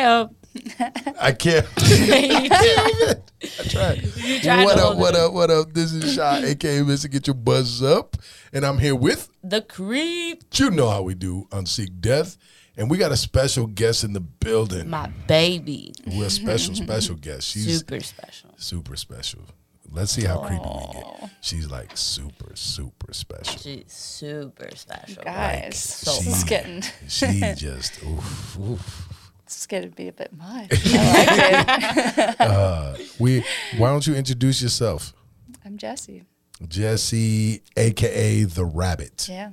Damn. I can't. I tried. tried what up? What it. up? What up? This is Shy, aka Mr. Get Your Buzz Up, and I'm here with The creep. you know how we do on Seek Death, and we got a special guest in the building. My baby. We're a special, special guest. She's Super special. super special. Let's see how oh. creepy we get. She's like super, super special. She's super special. Guys, so this is getting She just oof, oof. Is getting to be a bit much. Like it. Uh, we. Why don't you introduce yourself, I'm Jesi. Jesi, aka the Rabbit? Yeah,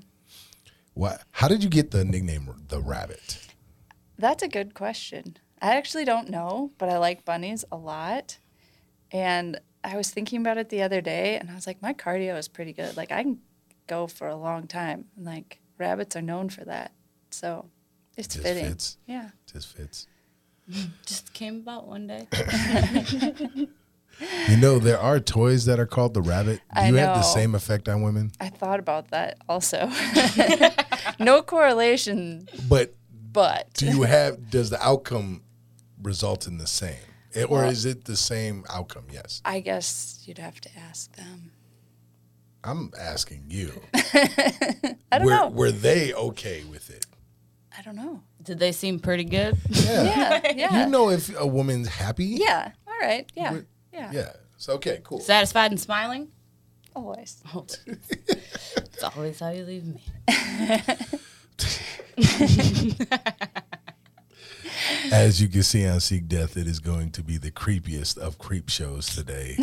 What? How did you get the nickname the Rabbit? that's a good question. I actually don't know, but I like bunnies a lot, and I was thinking about it the other day, and I was like, my cardio is pretty good. Like I can go for a long time, and like rabbits are known for that, so it's Just fitting. fits. Yeah. Just fits. Just came about one day. You know, there are toys that are called the Rabbit. Do I you have the same effect on women? I thought about that also. no correlation, But but do you have? Does the outcome result in the same, Eh, or is it the same outcome? Yes. I guess you'd have to ask them. I'm asking you. I don't were, know. were they okay with it? I don't know. Did they seem pretty good? Yeah. Yeah, yeah. You know if a woman's happy? Yeah. All right. Yeah. We're- Yeah. Yeah. So okay, cool. Satisfied and smiling? Always. Always. it's always how you leave me. As you can see on Seek Death, it is going to be the creepiest of creep shows today.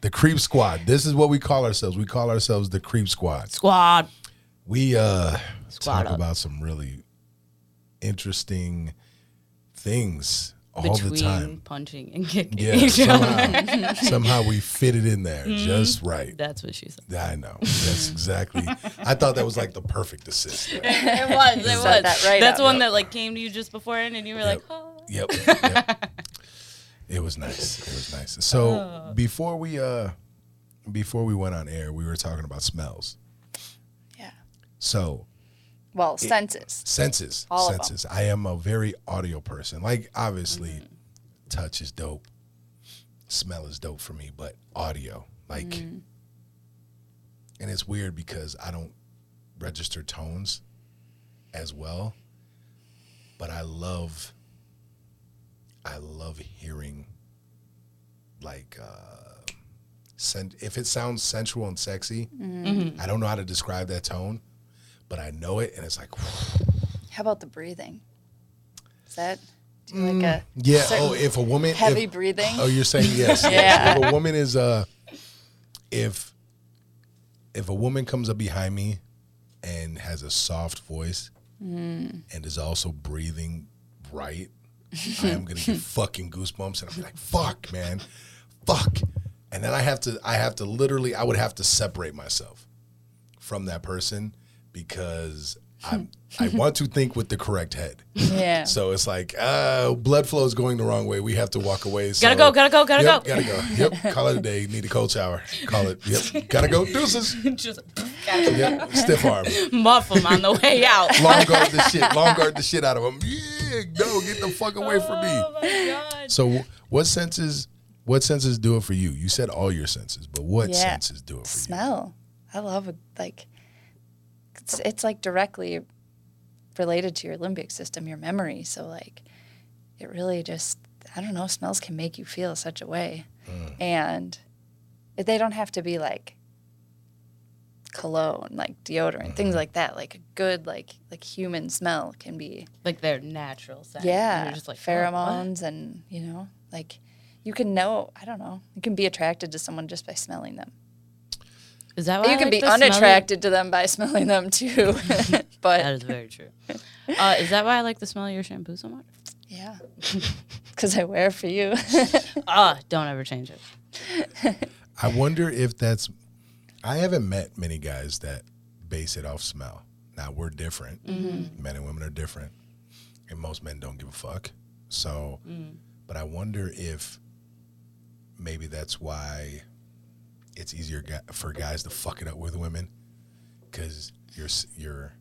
the Creep Squad. This is what we call ourselves. We call ourselves the Creep Squad. Squad. We uh Squad talk up. about some really interesting things all Between the time. punching and kicking Yeah, each other. somehow, somehow we fit it in there Mm-hmm. just right. That's what she said. I know. That's exactly. I thought that was like the perfect assist. It was. It was. Set that right That's up. one Yep. that like came to you just before, and you were like, oh. Yep. yep. it was nice. It was nice. So Oh. before we uh before we went on air, we were talking about smells. Yeah. So Well, senses. senses, All of 'em. senses. I am a very audio person. Like obviously, Mm-hmm. touch is dope, smell is dope for me, but audio, like, Mm-hmm. and it's weird because I don't register tones as well, but I love, I love hearing, like, uh, sen- if it sounds sensual and sexy, Mm-hmm. I don't know how to describe that tone, but I know it, and it's like. How about the breathing? Is that do you like a Yeah. Oh, if a woman heavy if, breathing? Oh, you're saying yes. yes. Yeah. If a woman is uh, if if a woman comes up behind me and has a soft voice Mm. and is also breathing right, I am gonna get fucking goosebumps and I'm like, fuck, man, fuck. And then I have to, I have to literally, I would have to separate myself from that person because I, I want to think with the correct head. yeah. So it's like, uh, blood flow is going the wrong way. We have to walk away. So, Gotta go, gotta go, gotta yep, go. Gotta go. Yep. Call it a day. Need a cold shower. Call it. Yep. Gotta go. Deuces. just Yep. Stiff arm. muff them on the way out. Long guard the shit. Long guard the shit out of him. Yeah. No, get the fuck away from me. Oh my god. So what senses? What senses do it for you? You said all your senses, but what Yeah. senses do it for you? Smell. I love a, like it's, it's like directly related to your limbic system, your memory. So like it really just I don't know, smells can make you feel such a way. Mm. And they don't have to be like cologne, like deodorant, things Mm-hmm. like that. Like a good like like human smell can be Like their natural scent. yeah, You're just like oh, pheromones and you know, like you can know, I don't know, you can be attracted to someone just by smelling them. Is that why you I can like be the smelly- unattracted to them by smelling them too. That but is very true. Uh, is that why I like the smell of your shampoo so much? yeah, because I wear it for you. Ah, don't ever change it. I wonder if that's. I haven't met many guys that base it off smell. Now we're different. Men and women are different, and most men don't give a fuck. So, but I wonder if maybe that's why it's easier for guys to fuck it up with women because you're you're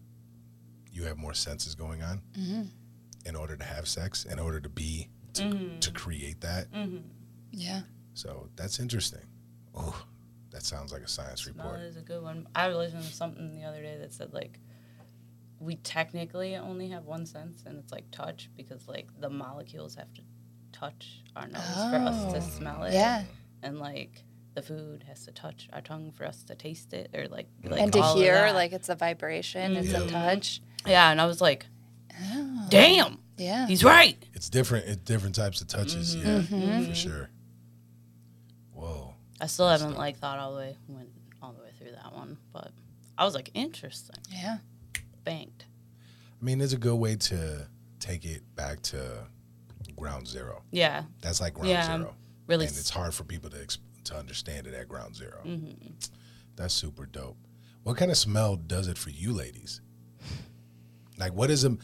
you have more senses going on in order order to have sex, in order to be to, Mm-hmm. to create that. Yeah. So that's interesting. Oh, that sounds like a science Smell report. is a good one. I was listening to something the other day that said like we technically only have one sense and it's like touch because like the molecules have to touch our nose for us to Oh, smell it. Yeah. And like the food has to touch our tongue for us to taste it or like, like and to all of hear, that. like, it's a vibration, it's a Mhm. touch. Yeah, and I was like, Oh. damn, Yeah. he's right. It's different. It's different types of touches. Yeah, Mhm. for sure. Whoa. I still haven't like thought all the way went all the way through that one, but I was like, interesting. Yeah. Banked. I mean, it's a good way to take it back to ground zero. Yeah. That's like ground Yeah, zero, Really and it's hard for people to exp- to understand it at ground 0 mm-hmm. That's super dope. What kind of smell does it for you, ladies? Like, what is a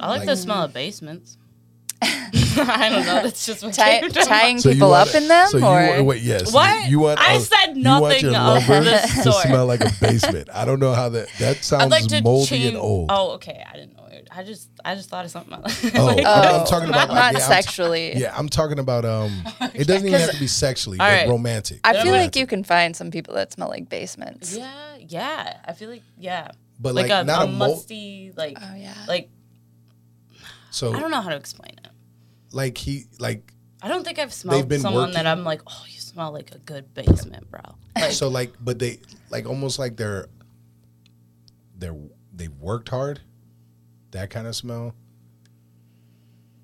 I like, Like- the smell of basements. I don't know. That's just what Tie, came to mind. tying So people want- up in them, So or you wait, yes. What? You want? I a- said you want nothing your of lover the to smell like a basement. I don't know how that. That I'd sounds like to moldy change. and old. Oh, okay. I didn't know. It. I just, I just thought of something. Else. Oh, Like, I'm Oh, talking about not like, yeah, I'm t- sexually. yeah, I'm talking about um. It doesn't even have to be sexually, All but right. romantic. I feel like you can find some people that smell like basements. yeah, yeah. I feel like yeah, but like, like, a, not a a, mold. musty, like, Oh yeah. like So I don't know how to explain it. like he like I don't think I've smelled been someone that I'm like, oh, you smell like a good basement, bro. Like, so like but they like almost like they're they're they've worked hard. That kind of smell.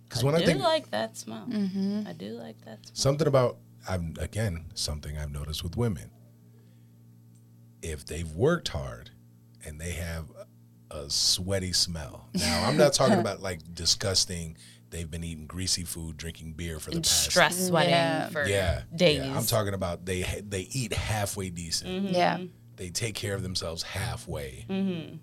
Because when I I do think like that smell. mm-hmm. I do like that smell. something about I'm again something I've noticed with women. If they've worked hard and they have a sweaty smell. Now I'm not talking about like disgusting. They've been eating greasy food, drinking beer for the And past. stress sweating Yeah. for yeah, days. Yeah, I'm talking about they they eat halfway decent. Mhm. Yeah. They take care of themselves halfway. Mhm.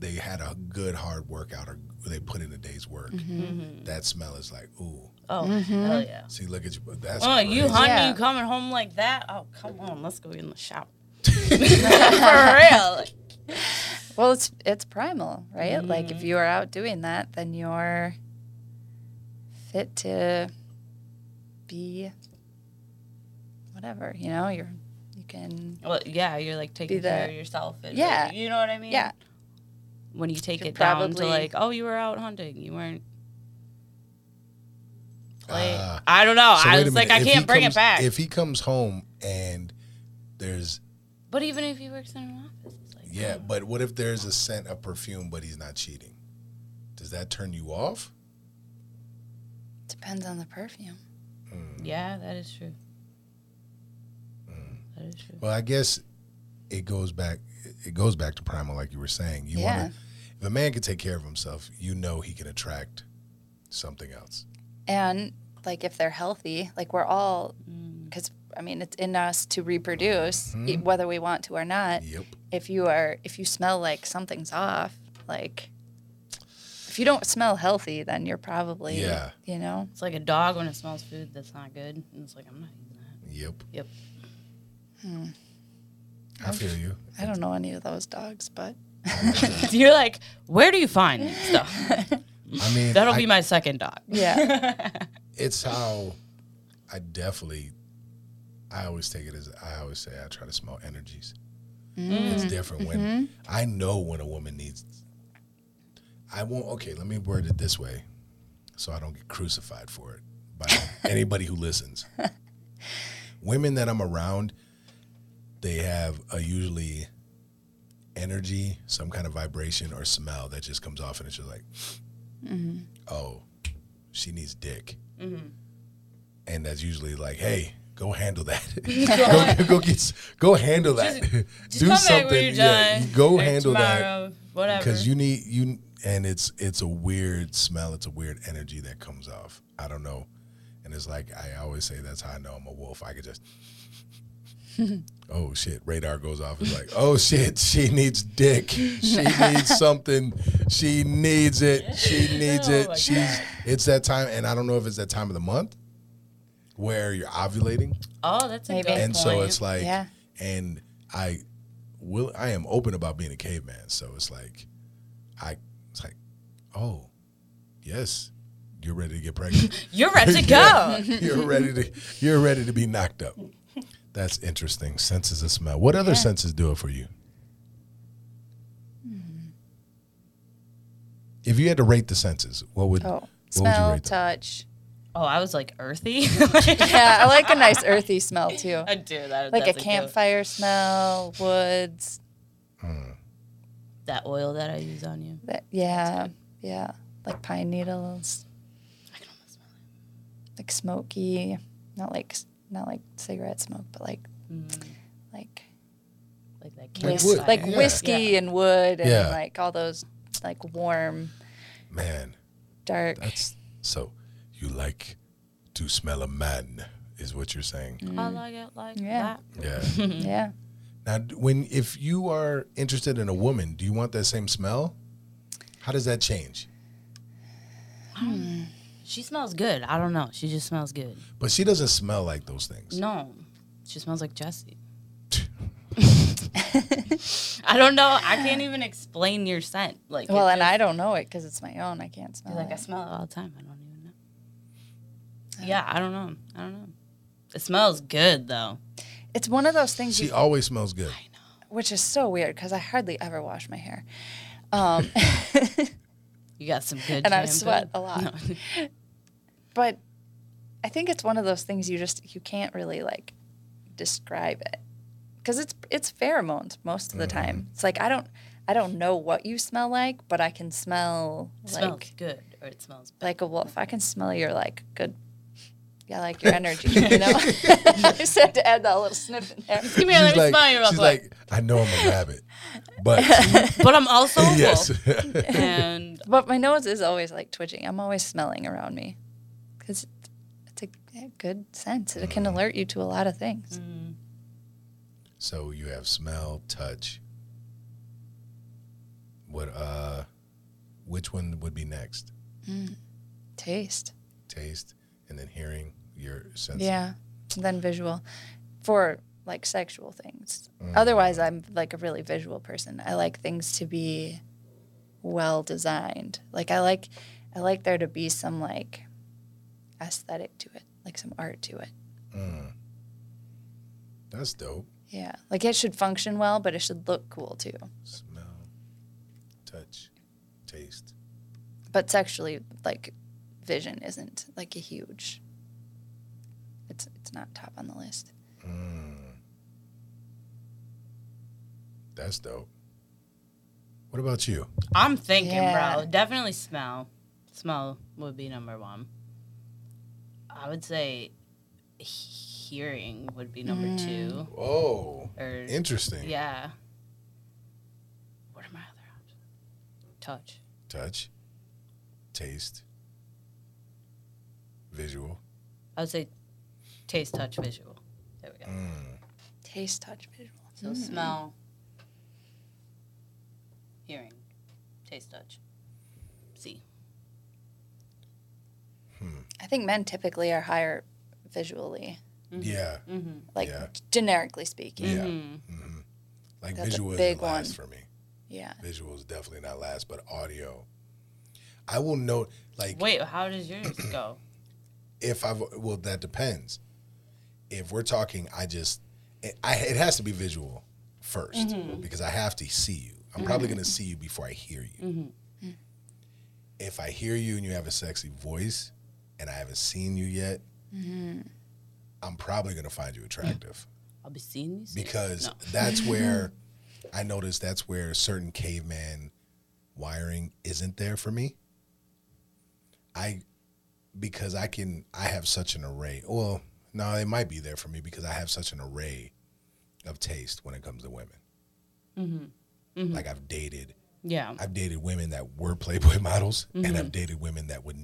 They had a good hard workout or they put in a day's work. Mhm. That smell is like ooh. Oh Mhm. hell yeah. See, look at you. That's Oh, you honey, Yeah. you coming home like that? Oh, come on, let's go in the shower. For real. Well, it's it's primal, right? Like Mm-hmm. if you are out doing that, then you're fit to be whatever. You know, you're you can Well, yeah, you're like taking Be care of yourself. and, Yeah. you know what I mean. yeah. When you take You're it down to like, oh, you were out hunting, you weren't. Play. Ah. I don't know. So I was like. I If can't bring comes- it back. If he comes home and there's but even if he works in an office, it's like, yeah, oh. but what if there's a scent of perfume but he's not cheating? Does that turn you off? depends on the perfume. Mm. yeah, that is true. Mm. That is true. Well, I guess it goes back. It goes back to primal, like you were saying. You Yeah. want. If a man can take care of himself, you know he can attract something else. And like if they're healthy, like we're all Mm. because I mean it's in us to reproduce, Mhm. whether we want to or not. Yep. If you are if you smell like something's off, like if you don't smell healthy, then you're probably Yeah. you know. It's like a dog when it smells food that's not good. And it's like, I'm not eating that. Yep. Yep. Hmm. I feel you. I don't know any of those dogs, but You're like, where do you find stuff? I mean, That'll I- be my second dog. yeah. it's how I definitely. I always take it as I always say. I try to smell energies. It's different when Mhm. I know when a woman needs. I won't. Okay, let me word it this way, so I don't get crucified for it by anybody who listens. Women that I'm around, they have a usually energy, some kind of vibration or smell that just comes off, and it's just like, Mhm. oh, she needs dick, Mm-hmm. and that's usually like, hey. Go handle that. Go- go, get. Go handle that. Just Do come something. back when you're yeah, go or handle that Whatever. because you need you and it's it's a weird smell it's a weird energy that comes off i don't know and it's like i always say that's how i know i'm a wolf i could just oh shit radar goes off it's like oh shit she needs dick she needs something she needs it she needs Oh it my she's God. it's that time and i don't know if it's that time of the month where you're ovulating oh, that's a Maybe. good and so it's like Yeah. and i will i am open about being a caveman so it's like i it's like oh Yes, you're ready to get pregnant. You're ready to go. you're ready to you're ready to be knocked up. That's interesting. Senses of smell. What other Yeah. senses do it for you? If you had to rate the senses, what would Oh, what would you smell, rate them? touch. Oh, I was like earthy. Yeah, I like a nice earthy smell too. I do that. Like a that's good- campfire smell, woods. Hmm. That oil that I use on you. That, yeah, yeah. Like pine needles, I can almost smell it. like smoky, not like not like cigarette smoke, but like Mm, like like that Like wood. like Yeah. whiskey Yeah. and wood and Yeah. like all those like warm, Man, dark. that's so you like to smell a man is what you're saying. I like it like Yeah. Yeah. Yeah. now, when if you are interested in a woman, do you want that same smell? How does that change? that. She smells good. I don't know. She just smells good. But she doesn't smell like those things. No, she smells like Jesi. I don't know. I can't even explain your scent. Like, Well, it and just- I don't know it because it's my own. I can't smell like I smell it all the time. I don't even know. Yeah, I don't know. I don't know. It smells good though. It's one of those things, She you, always smells good. I know, which is so weird because I hardly ever wash my hair. Um, You got some good. And I sweat a lot. No. But I think it's one of those things you just you can't really like describe it because it's it's pheromones most of the mm-hmm. time. It's like I don't I don't know what you smell like, but I can smell It like smells good or it smells bad. like a wolf. I can smell your like good. Yeah, like your energy, you know. I just had to add that little sniff in there. Come here, let me like, smell you real she's quick. like, I know I'm a rabbit, but but I'm also a wolf. yes, And But my nose is always like twitching. I'm always smelling around me because it's a good sense. It can alert you to a lot of things. mm, so you have smell, touch. What uh, which one would be next? Taste. Taste, and then hearing. Your sense. Yeah. Then visual for like sexual things. Otherwise, I'm like a really visual person. I like things to be well designed. Like I like I like there to be some like aesthetic to it, like some art to it. Mm. That's dope. Yeah. Like it should function well, but it should look cool too. Smell, touch, taste. But sexually, like vision isn't like a huge. It's it's not top on the list. Mm. That's dope. What about you? I'm thinking, Yeah. bro. Definitely smell. Smell would be number one. I would say hearing would be number two. Oh, Or interesting. yeah. What are my other options? Touch. Touch, taste, visual. I would say taste, touch, visual. There we go. Mm. Taste, touch, visual. So smell, hearing, taste, touch, see. I think men typically are higher visually, Yeah, Mm-hmm. like Yeah. generically speaking. yeah. Mm-hmm. hmm Like That's a visual big is last one. for me. Yeah. Visual is definitely not last, but audio. I will note like Wait, how does yours go? if I've well that depends. If we're talking, I just it, I it has to be visual 1st because I have to see you. I'm probably gonna see you before I hear you. If I hear you and you have a sexy voice, and I haven't seen you yet, mm-hmm. I'm probably gonna find you attractive I'll be seeing you soon. because No. that's where I noticed that's where certain caveman wiring isn't there for me. I because I can I have such an array. Well, no, it might be there for me because I have such an array of taste when it comes to women. Mm-hmm. Mm-hmm. Like I've dated Yeah. I've dated women that were Playboy models and I've dated women that would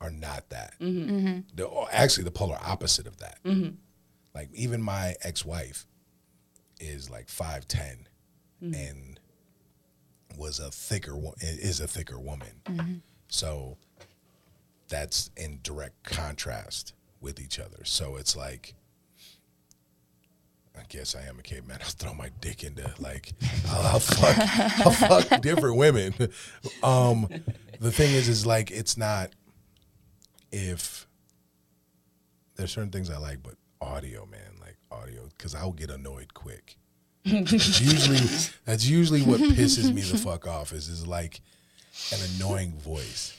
are not that. Mm-hmm. Mm-hmm. The, or actually, the polar opposite of that. Mm-hmm. Like even my ex-wife is like five and was a thicker wo- is a thicker woman. So that's in direct contrast with each other. So it's like I guess I am a caveman. I'll throw my dick into like I'll, I'll fuck I'll fuck different women. Um, the thing is, is like it's not if there's certain things I like, but audio, man, like audio, because I'll get annoyed quick. That's usually that's usually what pisses me the fuck off is is like an annoying voice.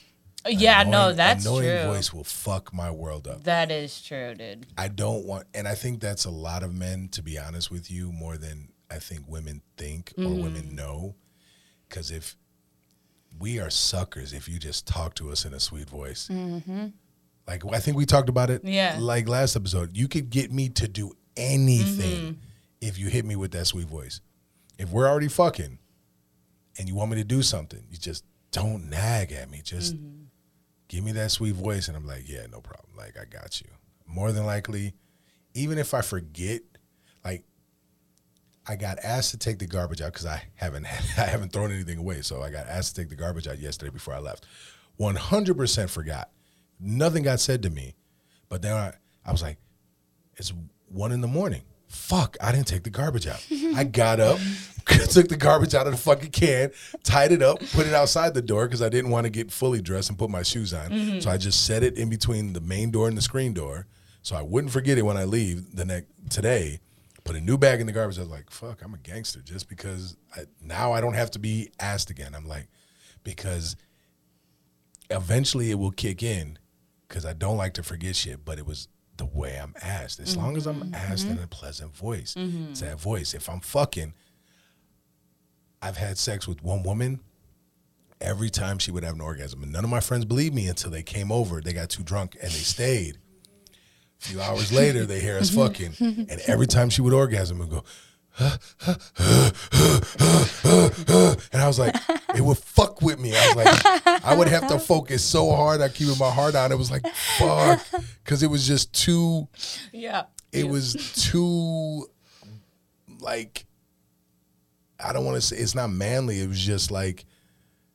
yeah, no, Annoying- that's annoying true. voice will fuck my world up. That is true, dude. I don't want, and I think that's a lot of men, to be honest with you, more than I think women think or Mm-hmm. women know. Because if we are suckers, if you just talk to us in a sweet voice, like I think we talked about it. Yeah. like last episode, you could get me to do anything Mm-hmm. if you hit me with that sweet voice. If we're already fucking, and you want me to do something, you just don't nag at me. Just Mm-hmm. give me that sweet voice and I'm like, yeah, no problem. Like I got you. More than likely, even if I forget, like I got asked to take the garbage out because I haven't I haven't thrown anything away. So I got asked to take the garbage out yesterday before I left. One hundred percent forgot. Nothing got said to me. But then I, I was like, it's one in the morning. Fuck, I didn't take the garbage out. I got up, took the garbage out of the fucking can, tied it up, put it outside the door because I didn't want to get fully dressed and put my shoes on. Mm-hmm. So I just set it in between the main door and the screen door so I wouldn't forget it when I leave the next today. Put a new bag in the garbage. I was like, fuck, I'm a gangster just because I, now I don't have to be asked again. I'm like, because eventually it will kick in because I don't like to forget shit, but it was the way I'm asked. As long as I'm mm-hmm. asked in mm-hmm. a pleasant voice, mm-hmm. it's that voice. If I'm fucking, I've had sex with one woman. Every time she would have an orgasm, and none of my friends believed me until they came over. They got too drunk and they stayed. A few hours later, they hear us fucking, and every time she would orgasm, and go, and I was like, it would fuck with me. I was like, I would have to focus so hard. I keep my heart on. It was like, fuck, because it was just too. Yeah. It was too, like, I don't want to say it's not manly. It was just like,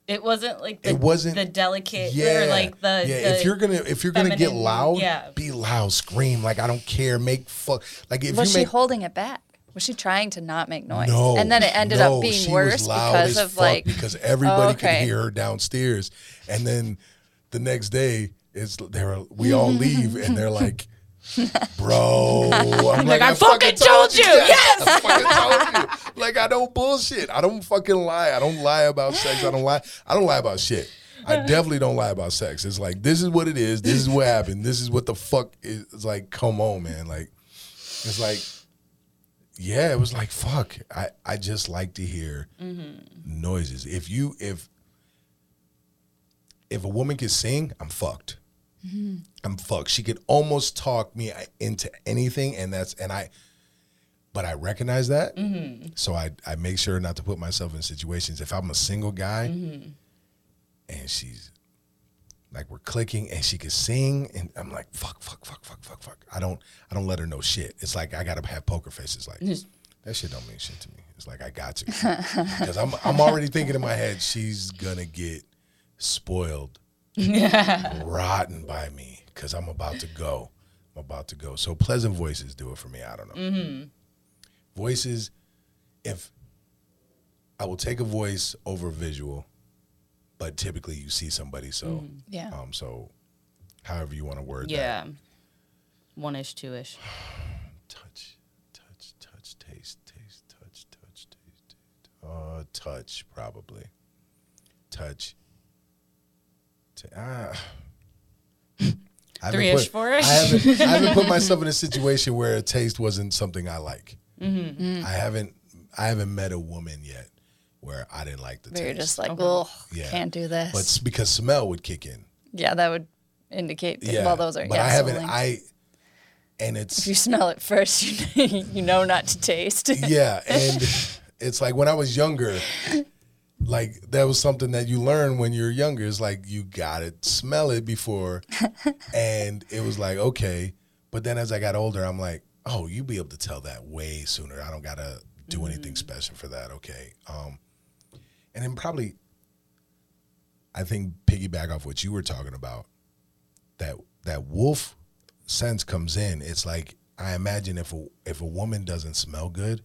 It wasn't like the, It wasn't- the delicate yeah, or like the, yeah. the if you're gonna if you're gonna get loud, yeah. be loud, scream like I don't care, make fuck like if Was you she make holding it back? Was she trying to not make noise? No, and then it ended no, up being worse because of like because everybody could okay. hear her downstairs, and then the next day it's they're we all leave and they're like, "Bro, I'm like, "I fucking told you, yes, I fucking told you." Like I don't bullshit. I don't fucking lie. I don't lie about sex. I don't lie. I don't lie about shit. I definitely don't lie about sex. It's like this is what it is. This is what happened. This is what the fuck is. It's like, come on, man. Like, it's like yeah, it was like fuck. I I just like to hear mm-hmm. noises. If you if if a woman can sing, I'm fucked. Mm-hmm. I'm fucked. She could almost talk me into anything, and that's and I. But I recognize that, mm-hmm. so I I make sure not to put myself in situations. If I'm a single guy, and she's like we're clicking and she can sing and I'm like fuck fuck fuck fuck fuck fuck. I don't I don't let her know shit. It's like I gotta have poker faces like that shit don't mean shit to me. It's like I got to because I'm I'm already thinking in my head she's gonna get spoiled rotten by me because I'm about to go. I'm about to go. So pleasant voices do it for me I don't know. Mm-hmm. voices if I will take a voice over visual but typically you see somebody so yeah. um so however you want to word that yeah, one ish, two ish. touch touch touch taste taste touch touch taste taste uh touch probably touch T- ah. I haven't Three-ish, put- four-ish? I haven't, I haven't put myself in a situation where a taste wasn't something I like. Mm-hmm. I haven't I haven't met a woman yet where I didn't like the Where you're just like, Okay. oh, Yeah. can't do this. but it's because smell would kick in. yeah, that would indicate. Yeah, Well, those are but yeah, I haven't. soling. I and it's if you smell it first, you you know not to taste. yeah, and it's like when I was younger, like that was something that you learn when you're younger. It's like you gotta smell it before, and it was like okay. But then as I got older, I'm like, oh, you be able to tell that way sooner. I don't gotta do anything special for that. Okay, um, and then probably, I think piggyback off what you were talking about, that that wolf sense comes in. It's like I imagine if a if a woman doesn't smell good,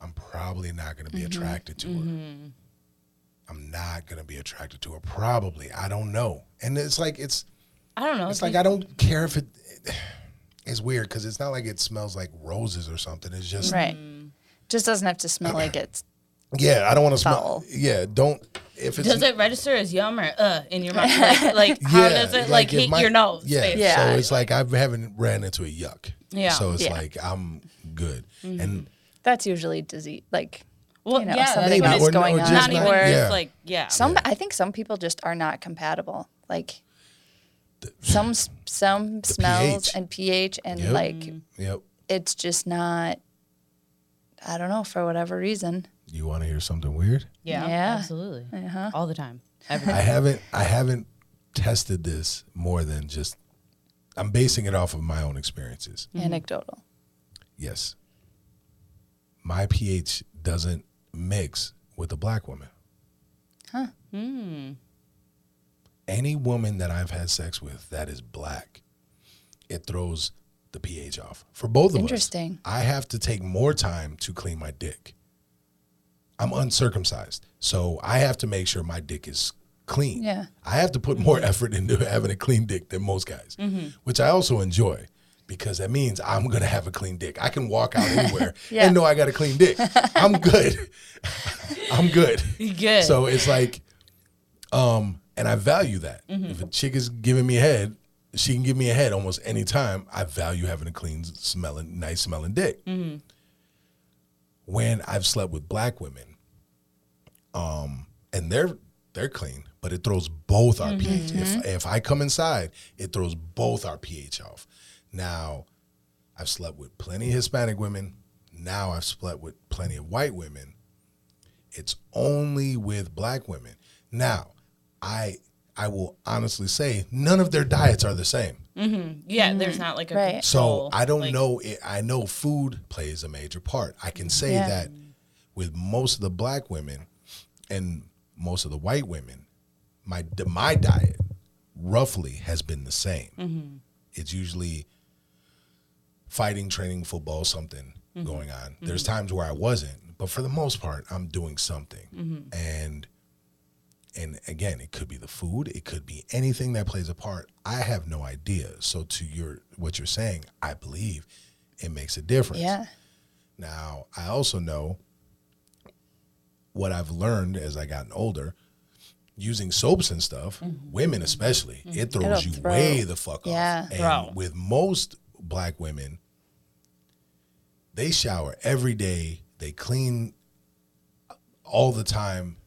I'm probably not going to be mm-hmm. attracted to her. Mm-hmm. I'm not going to be attracted to her. Probably. I don't know. And it's like it's I don't know. it's like I don't care if it. It's weird because it's not like it smells like roses or something. It's just Right. Just doesn't have to smell like it's yeah. I don't want to smell. Yeah, don't. If it's does it register as yum or uh in your mouth? Like, like how Yeah, does it like, if hit my- your nose? Yeah. Yeah. So it's like I haven't ran into a yuck. Yeah. So it's Yeah. like I'm good. And that's usually disease like well, you know, yeah, something that's Maybe, what or- is or going just on not even not- or yeah. like yeah. some I think some people just are not compatible. Like some some smells pH. and pH and Yep. like yep. it's just not I don't know for whatever reason. You want to hear something weird? yeah, Yeah. absolutely, Uh-huh. all the time, every I day. haven't. I haven't tested this more than just. I'm basing it off of my own experiences. Anecdotal. Yes. My pH doesn't mix with a black woman. Huh. Hmm. Any woman that I've had sex with that is black, it throws the pH off for both of Interesting. us. I have to take more time to clean my dick. I'm uncircumcised, so I have to make sure my dick is clean. Yeah. I have to put mm-hmm. more effort into having a clean dick than most guys, mm-hmm. which I also enjoy because that means I'm gonna have a clean dick. I can walk out anywhere Yeah. and know I got a clean dick. I'm good. I'm good. Good. So it's like, um, and I value that. Mm-hmm. If a chick is giving me a head, she can give me a head almost any time. I value having a clean smelling, nice smelling dick. When I've slept with black women, um, and they're they're clean, but it throws both our mm-hmm. pH. If if I come inside, it throws both our pH off. Now, I've slept with plenty of Hispanic women. Now I've slept with plenty of white women. It's only with black women. Now, I I will honestly say none of their diets are the same. Mm-hmm. yeah, mm-hmm. there's not like a Right. So I don't like- know. It, I know food plays a major part. I can say Yeah. that with most of the black women and most of the white women, my my diet roughly has been the same. Mm-hmm. It's usually fighting, training, football, something mm-hmm. going on. Mm-hmm. There's times where I wasn't, but for the most part, I'm doing something. And and again, it could be the food, it could be anything that plays a part. I have no idea. So to your what you're saying, I believe it makes a difference. Yeah. Now, I also know what I've learned as I gotten older, using soaps and stuff, mm-hmm. women especially, mm-hmm. it throws It'll you throw. way the fuck Yeah. off. And Bro. with most black women, they shower every day, they clean all the time.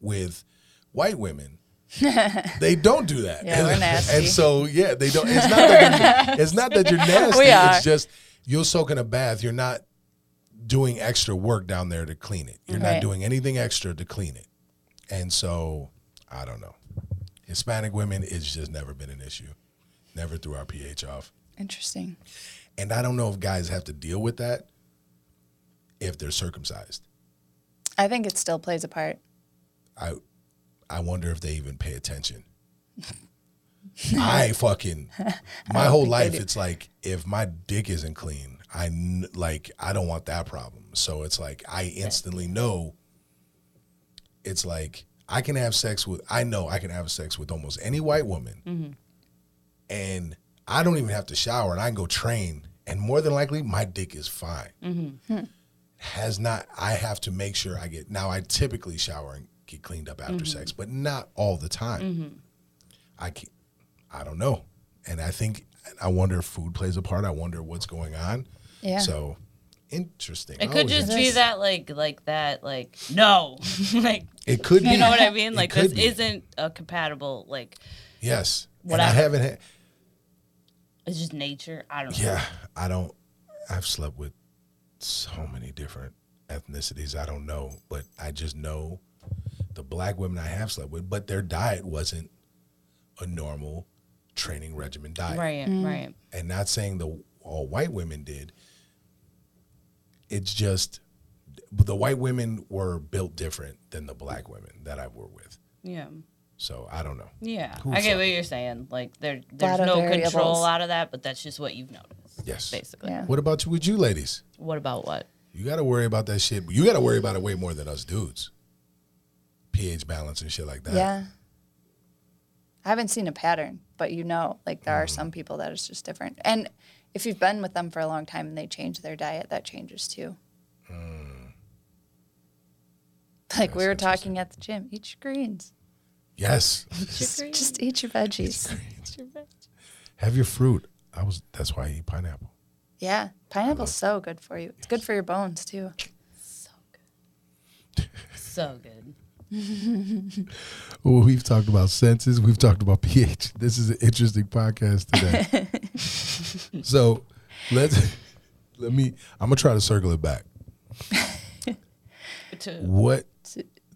With white women, they don't do that. Yeah, we're nasty. And so, yeah, they don't. It's not that you're, it's not that you're nasty. We are. It's just you'll soak in a bath. You're not doing extra work down there to clean it. You're not doing anything extra to clean it. And so, I don't know. Hispanic women, it's just never been an issue. Never threw our pH off. Interesting. And I don't know if guys have to deal with that if they're circumcised. I think it still plays a part. I I wonder if they even pay attention. I fucking my whole life it's like if my dick isn't clean, I like I don't want that problem. So it's like I instantly know it's like I can have sex with I know I can have sex with almost any white woman. Mm-hmm. And I don't even have to shower and I can go train and more than likely my dick is fine. Mm-hmm. Hmm. Has not I have to make sure I get now I typically shower and get cleaned up after mm-hmm. sex, but not all the time. I can I don't know. And I think I wonder if food plays a part. I wonder what's going on. Yeah. So interesting. It Oh, could just yeah. be that like like that like no like It could be. you know what I mean like this be. isn't a compatible like Yes. What and I I- haven't had it's just nature I don't know Yeah, I don't. I've slept with so many different ethnicities. I don't know, but I just know the black women I have slept with, but their diet wasn't a normal training regimen diet. right mm. right And not saying the all white women did. It's just the white women were built different than the black women that I were with. yeah So I don't know. Yeah, Who I get what you're saying. Like there, there's no variables. control out of that, but that's just what you've noticed. Yes. basically. Yeah. What about you with you ladies? What about what? You got to worry about that shit. You got to worry about it way more than us dudes. pH balance and shit like that. Yeah. I haven't seen a pattern, but you know, like there Mm. are some people that it's just different. And if you've been with them for a long time and they change their diet, that changes too. Like we Mm. Were talking at the gym, eat your greens. Yes. Just eat your veggies. Have your fruit. I was. That's why I eat pineapple. Yeah. Pineapple's so good for you. It's good for your bones too. So good. so good. Well, we've talked about senses. We've talked about pH. This is an interesting podcast today. so let's let me. I'm gonna try to circle it back. To, What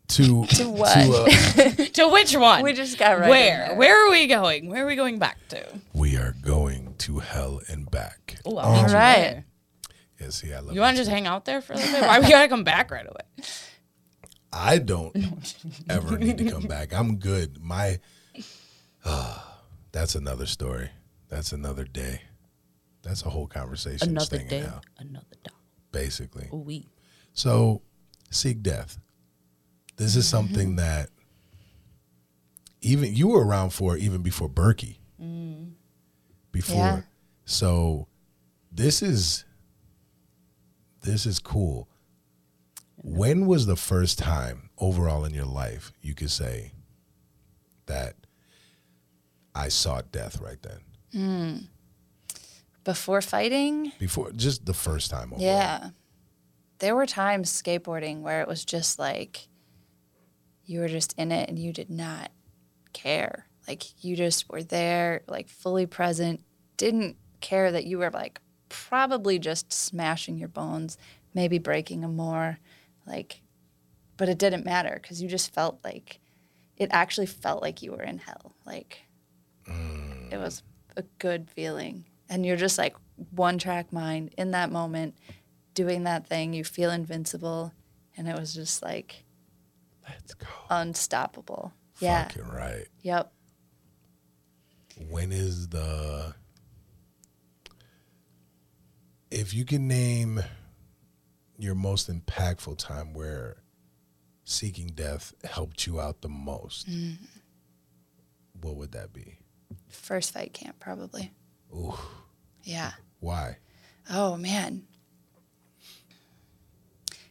to to, what? uh, to which one? We just got right. Where? Where are we going? Where are we going back to? we are going to hell and back. Oh, Um, I'll you Yeah, see, I love You want to just hang out there for a little bit? Why we gotta come back right away? I don't ever need to come back. I'm good. My uh, that's another story. That's another day. That's a whole conversation. Another day, Out, another day. basically. We. So, seek death. This is something that even you were around for even before Berkey. Before, Yeah. so this is this is cool. When was the first time overall in your life you could say that I saw death right then? Hmm. Before fighting, Before just the first time overall. Yeah. There were times skateboarding where it was just like you were just in it and you did not care. Like you just were there, like fully present, didn't care that you were like probably just smashing your bones, maybe breaking them more. Like, but it didn't matter because you just felt like it actually felt like you were in hell. Like, mm. it was a good feeling. And you're just like one track mind in that moment, doing that thing. You feel invincible. And it was just like Let's go. unstoppable. Yeah. Fucking right. Yep. when is the if you can name your most impactful time where seeking death helped you out the most mm-hmm. what would that be First fight camp, probably. Ooh, Yeah. why Oh, man.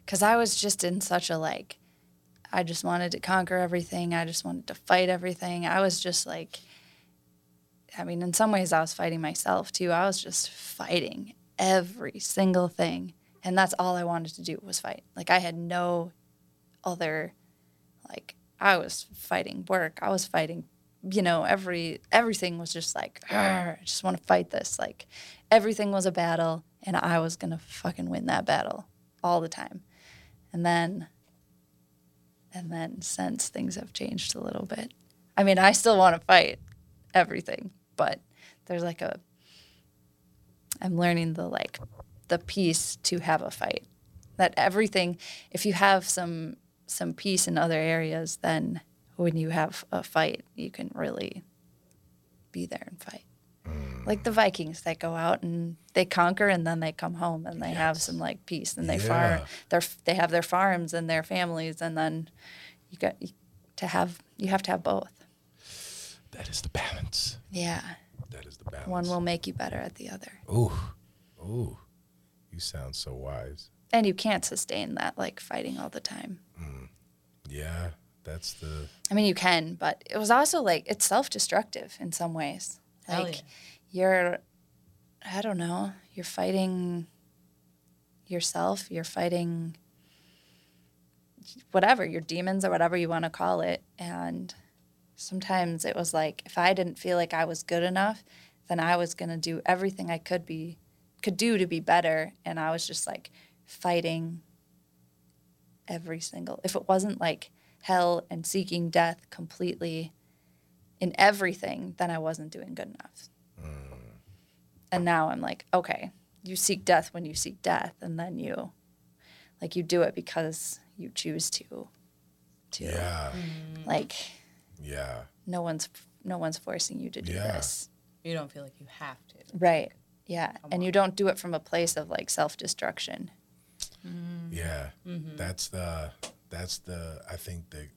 Because I was just in such a like, I just wanted to conquer everything. I just wanted to fight everything. I was just like, I mean, in some ways, I was fighting myself too. I was just fighting every single thing. And that's all I wanted to do was fight. Like, I had no other, like, I was fighting work. I was fighting, you know, every, everything was just like, I just want to fight this. Like, everything was a battle, and I was to fucking win that battle all the time. And then, and then since things have changed a little bit, I mean, I still want to fight everything, but there's like a, I'm learning the like, the peace to have a fight. That everything, if you have some some peace in other areas, then when you have a fight, you can really be there and fight. Hmm. Like the Vikings that go out and they conquer and then they come home and they have some like peace and they Yeah. farm their they have their farms and their families and then you got to have you have to have both. that is the balance Yeah. that is the balance One will make you better at the other. ooh ooh you sound so wise And you can't sustain that like fighting all the time. Mm. yeah that's the I mean, you can, but it was also like it's self-destructive in some ways. Hell Like yeah. you're, I don't know, you're fighting yourself. You're fighting whatever your demons or whatever you want to call it. And sometimes it was like if I didn't feel like I was good enough, then I was gonna do everything I could be, could do to be better, and I was just like fighting every single. If it wasn't like hell and seeking death completely in everything, then I wasn't doing good enough. Mm. And now I'm like, okay, you seek death when you seek death, and then you, like, you do it because you choose to, to yeah mm. like, Yeah. No one's no one's forcing you to do Yeah. this. You don't feel like you have to. Right. Yeah. Come And you don't do it from a place of like self destruction. Yeah. Mm-hmm. That's the that's the I think the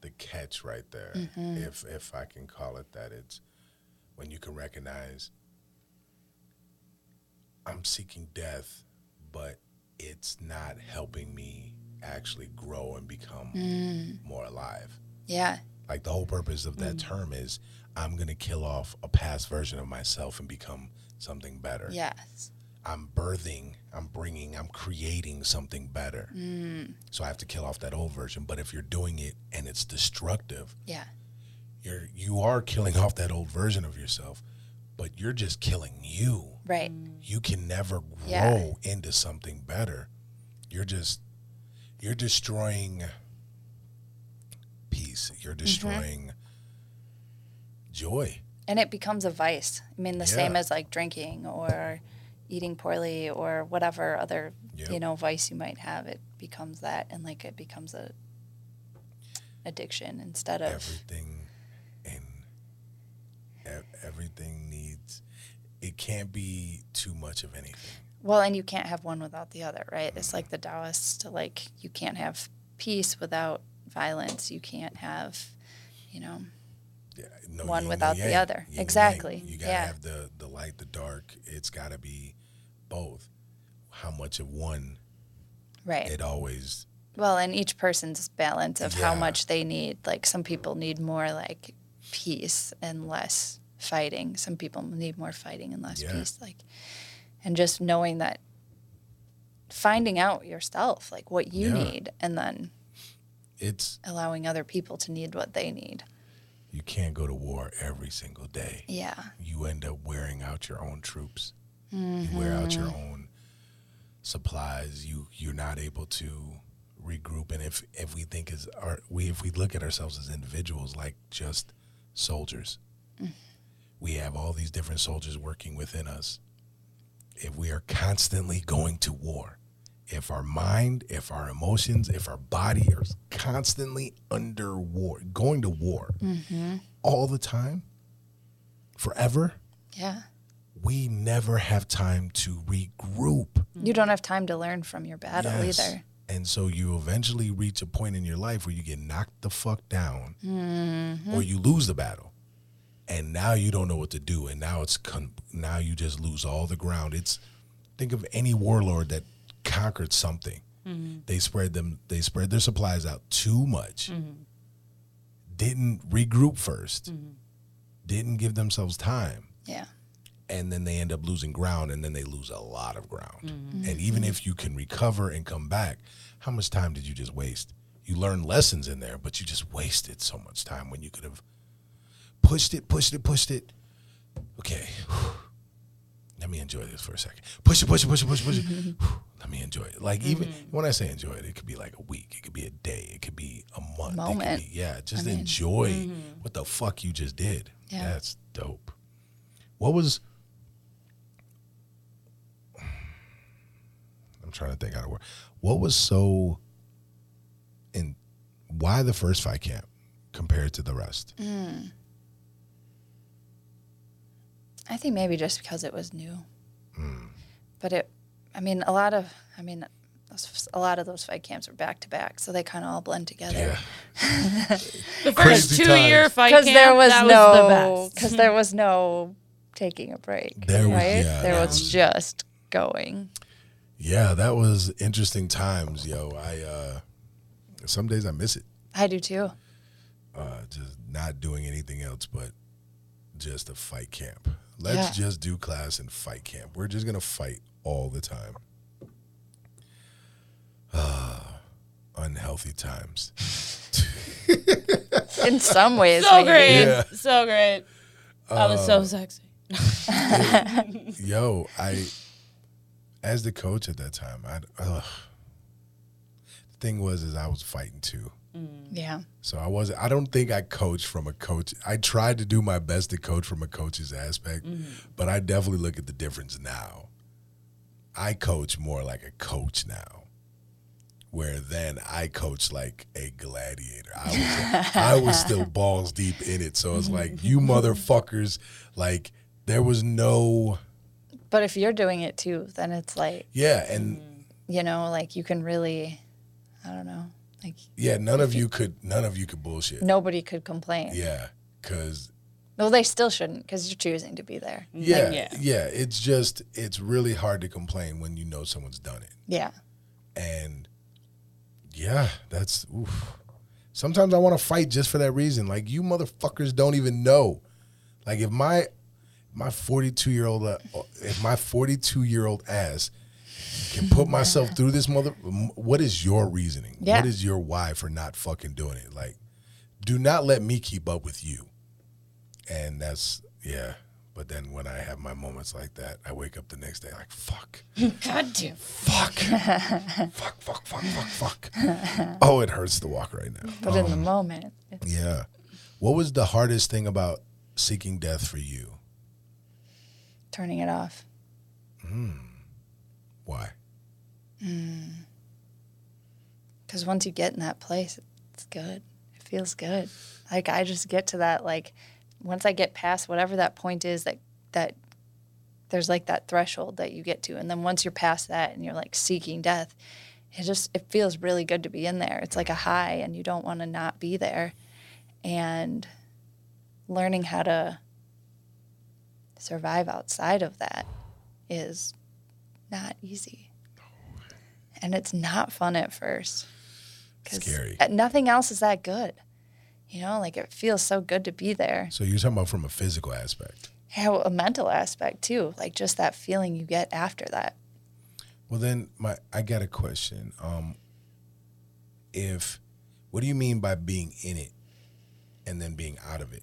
the catch right there. Mm-hmm. If if I can call it that, it's when you can recognize I'm seeking death, but it's not helping me actually grow and become Mm. more alive. Yeah. Like the whole purpose of Mm. that term is I'm gonna kill off a past version of myself and become something better. Yes. I'm birthing, I'm bringing, I'm creating something better. Mm. So I have to kill off that old version. But if you're doing it and it's destructive, Yeah. you're you are killing off that old version of yourself, but you're just killing you. Right. You can never grow Yeah. into something better. You're just you're destroying peace. Mm-hmm. You're destroying joy. And it becomes a vice. I mean, the same as like drinking or eating poorly or whatever other, Yep. you know, vice you might have. It becomes that and like it becomes a addiction instead of everything and e- everything needs it can't be too much of anything Well, and you can't have one without the other, right? It's mm-hmm. like the Taoists, like you can't have peace without violence. You can't have, you know, yeah, no One yin, no without the other. Yin Exactly. yang. you gotta Yeah. have the the light the dark it's gotta be both how much of one right. it always Well, and each person's balance of how much they need. Like some people need more like peace and less fighting. Some people need more fighting and less Yeah. peace. Like, and just knowing that, finding out yourself, like what you Yeah. need, and then it's allowing other people to need what they need. You can't go to war every single day Yeah. you end up wearing out your own troops. You wear out your mm-hmm. own supplies. You you're not able to regroup. And if if we think as our we if we look at ourselves as individuals like just soldiers, mm-hmm. we have all these different soldiers working within us. If we are constantly going to war, if our mind, if our emotions, if our body are constantly under war, going to war mm-hmm. all the time, forever, Yeah. we never have time to regroup. You don't have time to learn from your battle Yes. either. And so you eventually reach a point in your life where you get knocked the fuck down mm-hmm. or you lose the battle. And now you don't know what to do. And now it's con- now you just lose all the ground. It's think of any warlord that conquered something. Mm-hmm. They spread them they spread their supplies out too much. Mm-hmm. Didn't regroup 1st mm-hmm. Didn't give themselves time Yeah. and then they end up losing ground and then they lose a lot of ground. And even if you can recover and come back, how much time did you just waste? You learned lessons in there, but you just wasted so much time when you could have pushed it, pushed it, pushed it. Okay. Let me enjoy this for a second. Push it, push it, push it, push it, push it. Let me enjoy it. Like even mm-hmm. when I say enjoy it, it could be like a week, it could be a day, it could be a month. Moment. be, yeah, just mean, enjoy mm-hmm. what the fuck you just did. Yeah. That's dope. What was I'm trying to think out of word. What was so in why the first fight camp compared to the rest? Mm. I think maybe just because it was new. Hmm. But it, I mean, a lot of, I mean, those, a lot of those fight camps were back to back, so they kind of all blend together. Yeah. The first Crazy two year times. fight Because camp, there was that no, was the best. because there was no taking a break. There was- right? yeah, there was, was- just going. Yeah, that was interesting times, yo. I uh some days I miss it. I do too. Uh just not doing anything else but just a fight camp. Let's Yeah. just do class and fight camp. We're just gonna fight all the time. Ah, unhealthy times. In some ways, so maybe. great, Yeah. so great. I was so sexy. Yo, I, as the coach at that time, I, ugh. the thing was, is I was fighting too. Mm. Yeah. So I wasn't. I don't think I coached from a coach. I tried to do my best to coach from a coach's aspect, mm-hmm. but I definitely look at the difference now. I coach more like a coach now, where then I coached like a gladiator. I was I was still balls deep in it. So it's like you mm-hmm. motherfuckers, like there was no But if you're doing it too, then it's like, yeah, and mm. you know, like you can really, I don't know, like yeah, none of you could none of you could bullshit. nobody could complain. Yeah, cuz No, they still shouldn't because you're choosing to be there. yeah, yeah. yeah, it's just it's really hard to complain when you know someone's done it. Yeah. And yeah, that's oof. Sometimes I want to fight just for that reason. Like you motherfuckers don't even know. Like if my my 42 year old uh, if my 42 year old ass can put myself through this mother what is your reasoning? Yeah. What is your why for not fucking doing it? Like do not let me keep up with you. And that's yeah. But then when I have my moments like that, I wake up the next day like fuck. God damn. Fuck. fuck, fuck, fuck, fuck, fuck. Oh, it hurts to walk right now. But in the oh. moment, it's Yeah. What was the hardest thing about seeking death for you? turning it off. Hmm. Why? Hmm. Because once you get in that place, it's good. It feels good. Like I just get to that like once I get past whatever that point is that that there's like that threshold that you get to and then once you're past that and you're like seeking death, it just it feels really good to be in there. It's like a high and you don't want to not be there. And learning how to survive outside of that is not easy. And it's not fun at first. Scary. Nothing else is that good. You know, like it feels so good to be there. So you're talking about from a physical aspect. How a mental aspect too, like just that feeling you get after that. Well, then my I got a question. Um, if what do you mean by being in it and then being out of it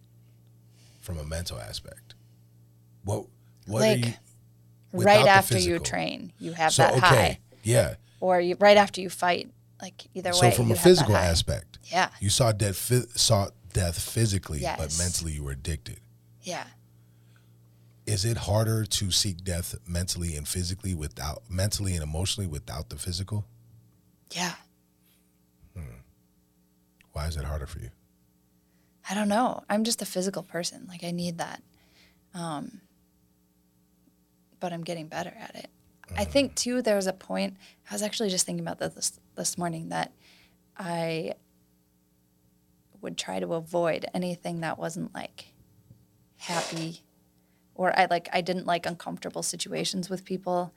from a mental aspect? What what Like, are you right after you train, you have So that okay, high, yeah. or you right after you fight. Like either way. So way, from you a physical aspect, Yeah, you saw death saw death physically, but mentally you were addicted. yeah. Is it harder to seek death mentally and physically without mentally and emotionally without the physical? Yeah. Why is it harder for you? I don't know. I'm just a physical person. Like I need that. Um, but I'm getting better at it. I mm-hmm. think too. There was a point. I was actually just thinking about this this, this morning that I would try to avoid anything that wasn't like happy, or I like I didn't like uncomfortable situations with people,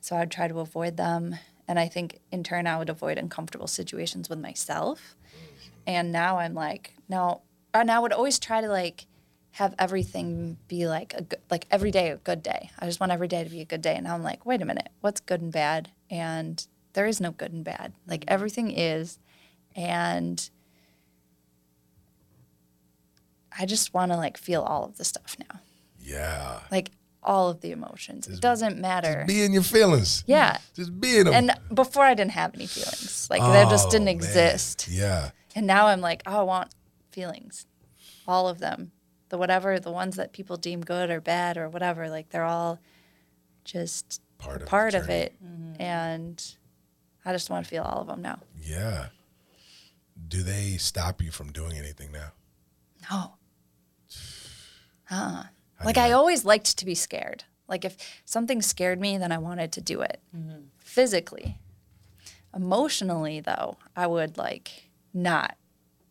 so I'd try to avoid them. And I think in turn I would avoid uncomfortable situations with myself mm. and now I'm like, no, and I would always try to like have everything be like a good, like every day a good day. I just want every day to be a good day. And I'm like, wait a minute, what's good and bad? And there is no good and bad. Like everything is, and I just want to like feel all of the stuff now, Yeah. like all of the emotions. It doesn't matter. Be in your feelings. yeah. Just be in them. And before I didn't have any feelings. Like they just oh, didn't Oh, man. exist. Yeah. And now I'm like, oh, I want feelings, all of them. The whatever, the ones that people deem good or bad or whatever, like they're all just Part of part of journey. it. Mm-hmm. And I just want to feel all of them now. Yeah. Do they stop you from doing anything now? No. Uh-uh. Like do you I always liked to be scared. Like if something scared me, then I wanted to do it mm-hmm. physically. Emotionally, though, I would like not.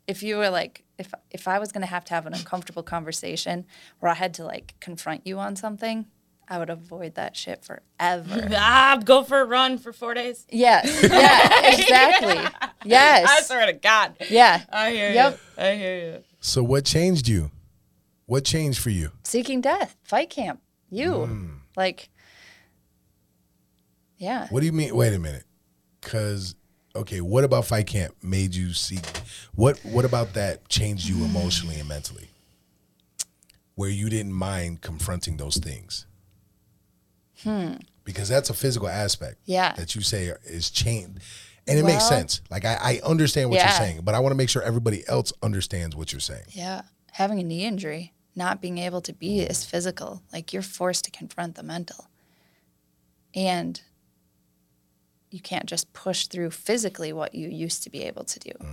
If you were like, if if I was gonna have to have an uncomfortable conversation where I had to like confront you on something, I would avoid that shit forever. Ah, go for a run for four days. yes. Yeah. Exactly. I Yes. swear to God. Yeah. I hear Yep. you. I hear you. So what changed you? What changed for you? Seeking death. Fight camp. You. Like. Yeah. What do you mean? Wait a minute. Cause okay, what about fight camp made you see? what what about that changed you emotionally and mentally? Where you didn't mind confronting those things. Hmm. Because that's a physical aspect. Yeah. That you say is changed. And it makes sense. Like I, I understand what Yeah. you're saying, but I want to make sure everybody else understands what you're saying. Yeah. Having a knee injury, not being able to be is physical. Like you're forced to confront the mental. And you can't just push through physically what you used to be able to do. Mm.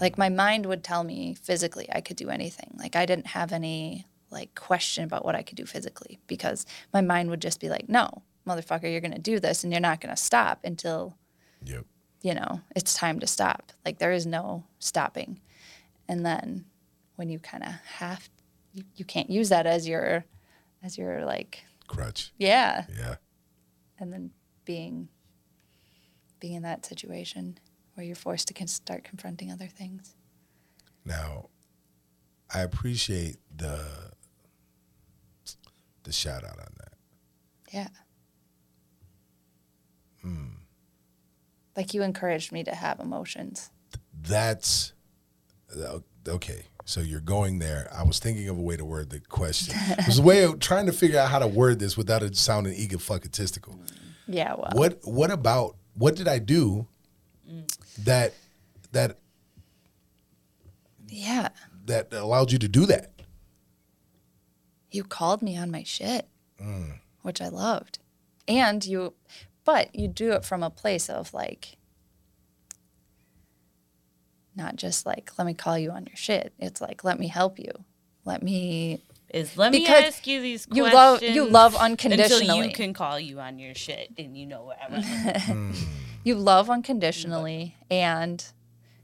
Like my mind would tell me physically I could do anything. Like I didn't have any like question about what I could do physically because my mind would just be like, "No, motherfucker, you're going to do this and you're not going to stop until Yep. you know, it's time to stop. Like there is no stopping. And then when you kind of have you, you can't use that as your as your like Crutch. yeah, Yeah. and then being being in that situation where you're forced to con- start confronting other things. Now, I appreciate the the shout out on that. Yeah. Hmm. Like you encouraged me to have emotions. That's okay. So you're going there. I was thinking of a way to word the question. I was a way of trying to figure out how to word this without it sounding ego fuckistical. Yeah, well. What what about what did I do that that Yeah. that allowed you to do that? you called me on my shit, mm. which I loved. And you, but you do it from a place of like, not just like, let me call you on your shit. It's like, let me help you. Let me, Is let me Because ask you these you questions. love- you love unconditionally. Until you can call you on your shit and you know whatever. Hmm. you love unconditionally. And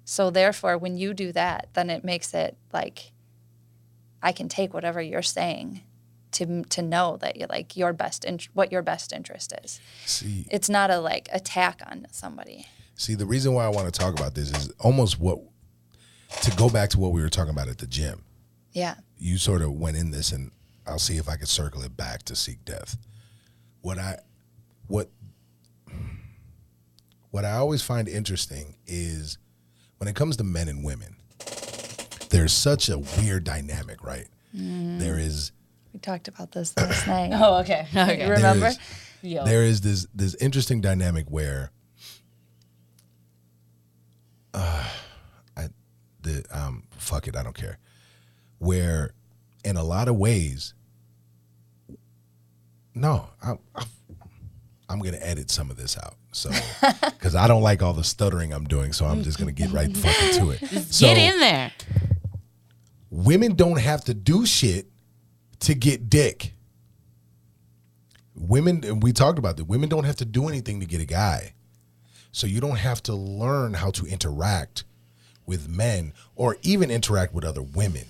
so therefore, when you do that, then it makes it like, I can take whatever you're saying to, to know that you're like your best, int- what your best interest is. See, It's not a like attack on somebody. See, the reason why I want to talk about this is almost what to go back to what we were talking about at the gym. Yeah. You sort of went in this, and I'll see if I could circle it back to seek death. What I, what, what I always find interesting is when it comes to men and women. There's such a weird dynamic, right? There is We talked about this last night. oh, okay. Okay. You remember? There is, there is, this this interesting dynamic where uh, I the um fuck it I don't care where in a lot of ways no I, I I'm gonna edit some of this out so because I don't like all the stuttering I'm doing so I'm just gonna get right fucking to it so Get in there. women don't have to do shit to get dick. Women, and we talked about that. Women don't have to do anything to get a guy. So you don't have to learn how to interact with men or even interact with other women.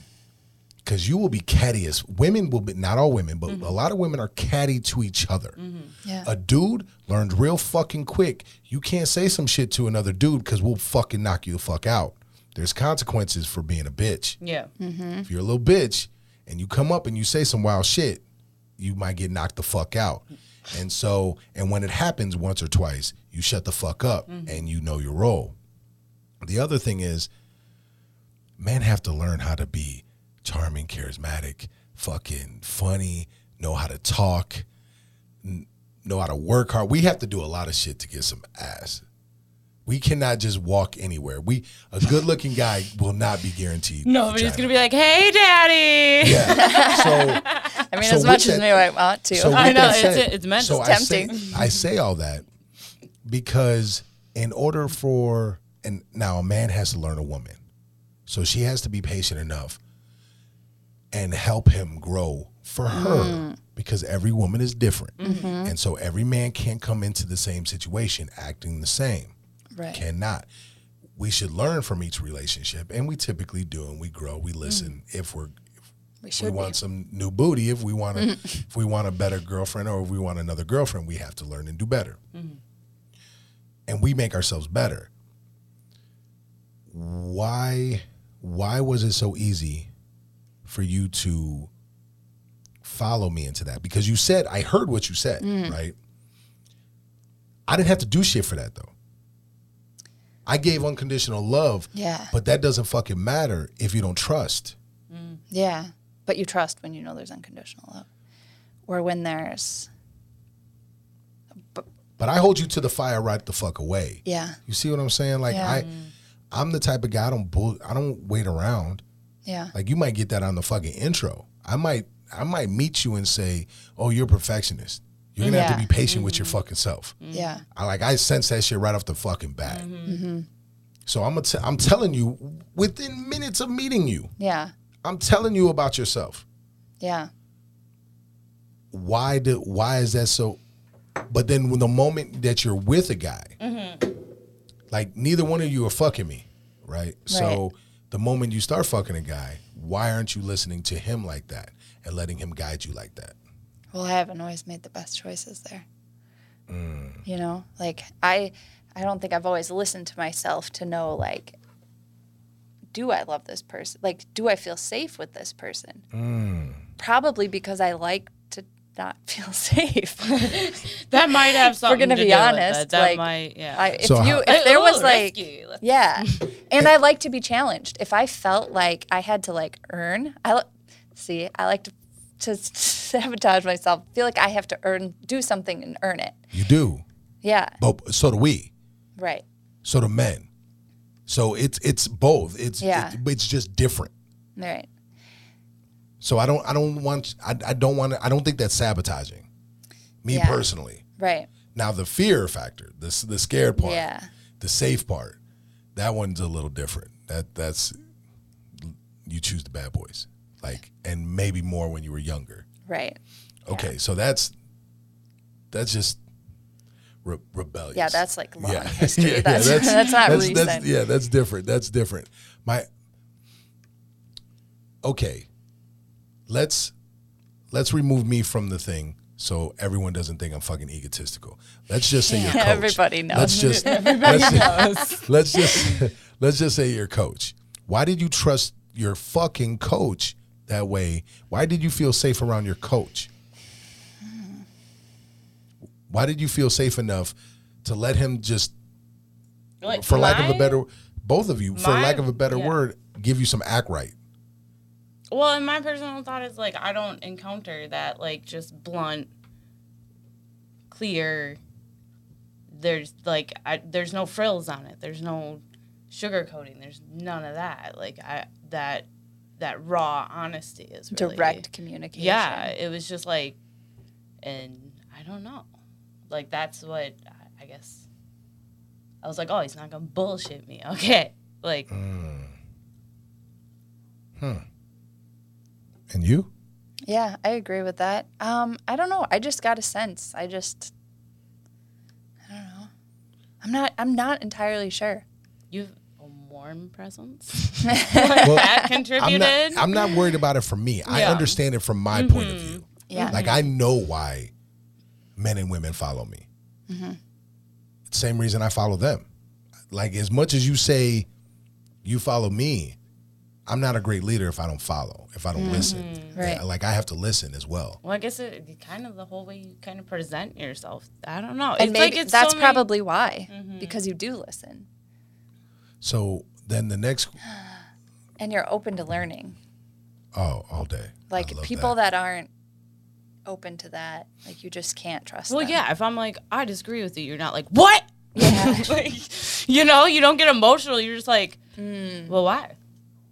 Because you will be catty as women will be, not all women, but mm-hmm. a lot of women are catty to each other. Mm-hmm. Yeah. A dude learned real fucking quick. You can't say some shit to another dude because we'll fucking knock you the fuck out. There's consequences for being a bitch. Yeah. Mm-hmm. If you're a little bitch and you come up and you say some wild shit, you might get knocked the fuck out. And so, and when it happens once or twice, you shut the fuck up and you know your role. The other thing is, men have to learn how to be charming, charismatic, fucking funny, know how to talk, know how to work hard. We have to do a lot of shit to get some ass. We cannot just walk anywhere. We a good looking guy will not be guaranteed. Nobody's he's gonna be like, "Hey, daddy." Yeah. So I mean, So as much with as me I want to. so I know, that it's- said- it's meant so to- I say, tempting. I say all that because in order for and now a man has to learn a woman, so she has to be patient enough and help him grow for her mm. because every woman is different, mm-hmm. and so every man can't come into the same situation acting the same. right. Cannot. We should learn from each relationship, and we typically do, and we grow. We mm. listen if we're we we want be. some new booty if we want to mm. if we want a better girlfriend or if we want another girlfriend we have to learn and do better mm-hmm. and we make ourselves better why why was it so easy for you to follow me into that because you said i heard what you said mm. right i didn't have to do shit for that though i gave unconditional love Yeah. but that doesn't fucking matter if you don't trust mm. Yeah. But you trust when you know there's unconditional love. Or when there's, But I hold you to the fire right the fuck away. yeah. You see what I'm saying? Like Yeah. I, mm. I'm the type of guy I don't bull, I don't wait around. Yeah. Like you might get that on the fucking intro. I might I might meet you and say, "Oh, you're a perfectionist. You're gonna have to be patient with your mm-hmm. fucking self. Mm-hmm. Yeah. I like I sense that shit right off the fucking bat. Mm-hmm. mm-hmm. So I'm gonna t- I'm telling you within minutes of meeting you, Yeah. I'm telling you about yourself. Yeah. Why do why is that so? But then when the moment that you're with a guy, like neither one of you are fucking me, right? So the moment you start fucking a guy, why aren't you listening to him like that and letting him guide you like that? Well, I haven't always made the best choices there. Mm. You know, like I, I don't think I've always listened to myself to know like, do I love this person? Like, do I feel safe with this person? Mm. Probably because I like not feel safe. That might have something. We're gonna to be do with honest, it. That like, might, yeah. I, if So you, how- if there Ooh, was like, risky. Yeah, and I like to be challenged. If I felt like I had to like earn, I li- see, I like to to sabotage myself. Feel like I have to earn, do something and earn it. You do, Yeah, but so do we. right. So do men. So it's it's both. It's Yeah. it- it's just different. Right. So I don't I don't want I, I don't want to, I don't think that's sabotaging. Me Yeah. personally. Right. Now the fear factor, the the scared part, Yeah. the safe part, that one's a little different. That that's you choose the bad boys, like, and maybe more when you were younger. Right. Okay, so that's that's just re- rebellious. Yeah, that's like long Yeah. history. Yeah, that's, yeah, that's, not that's, recent. that's- yeah, that's different. That's different. My okay. Let's let's remove me from the thing so everyone doesn't think I'm fucking egotistical. Let's just say your coach. Everybody knows. Let's just let's, let's just let's just say your coach. Why did you trust your fucking coach that way? Why did you feel safe around your coach? Why did you feel safe enough to let him just Like, for lack of a better both of you for lack of a better yeah. word give you some act right Well, and my personal thought is like I don't encounter that like just blunt, clear. There's like I, there's no frills on it. There's no sugar coating. There's none of that. Like I that that raw honesty is really, direct communication. Yeah, it was just like, and I don't know, like that's what I- I guess. I was like, oh, he's not gonna bullshit me, okay? Like, hmm. Hmm. And you Yeah, I agree with that. Um, I don't know. I just got a sense. I just, I don't know. I'm not. I'm not entirely sure. you've a warm presence. well that I'm contributed. not, I'm not worried about it from me i understand it from my point of view Yeah. like i know why men and women follow me same reason i follow them like as much as you say you follow me i'm not a great leader if i don't follow if i don't listen Right. Yeah, like i have to listen as well well, I guess it, it kind of the whole way you kind of present yourself. I don't know. and it's maybe like it's that's so many- Mm-hmm. probably why, because you do listen so then the next and you're open to learning. oh all day Like love people that. aren't open to that, like you just can't trust. Well, them. yeah. If I'm like, I disagree with you, you're not like, what? Yeah. like, you know, you don't get emotional. You're just like, Mm. well, why?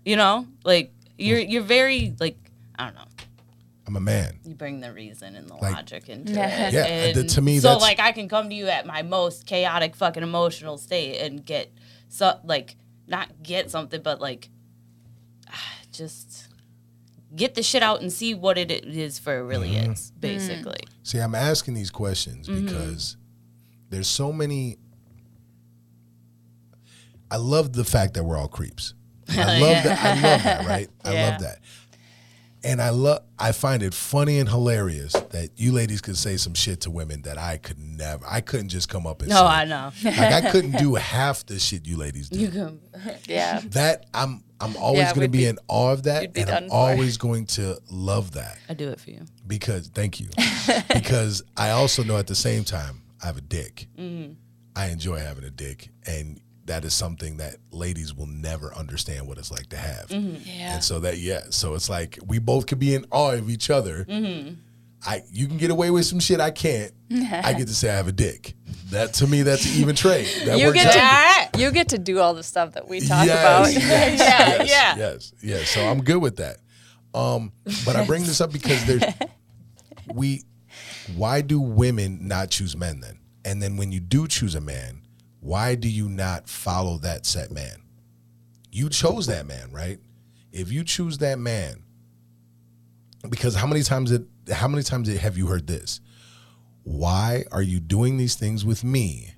You know, like you're you're very like I don't know. i'm a man You bring the reason and the Like- logic into Yeah. it. Yeah, and th- to me, so that's- like I can come to you at my most chaotic fucking emotional state and get so like not get something, but like just get the shit out and see what it is for it really Mm-hmm. is, basically. See, I'm asking these questions Mm-hmm. because there's so many. I love the fact that we're all creeps. I love that. I love that. Right. I Yeah. love that. And I love. I find it funny and hilarious that you ladies could say some shit to women that I could never. I couldn't just come up and say No, say. I know. Like I couldn't do half the shit you ladies do. You can yeah. that I'm. I'm always Yeah, going to be, be- in awe of that, and I'm always going to love that I do it for you. because thank you because i also know at the same time i have a dick mm-hmm. i enjoy having a dick and that is something that ladies will never understand what it's like to have Yeah. and so that yeah so it's like we both could be in awe of each other i you can get away with some shit i can't i get to say i have a dick that to me that's an even trade that You works get out. to you get to do all the stuff that we talk Yes, about. yes, Yeah, yes, yeah. yes, yes. So I'm good with that. Um, but I bring this up because there's we why do women not choose men then? And then when you do choose a man, why do you not follow that set man? You chose that man, right? If you choose that man, because how many times it how many times have you heard this? Why are you doing these things with me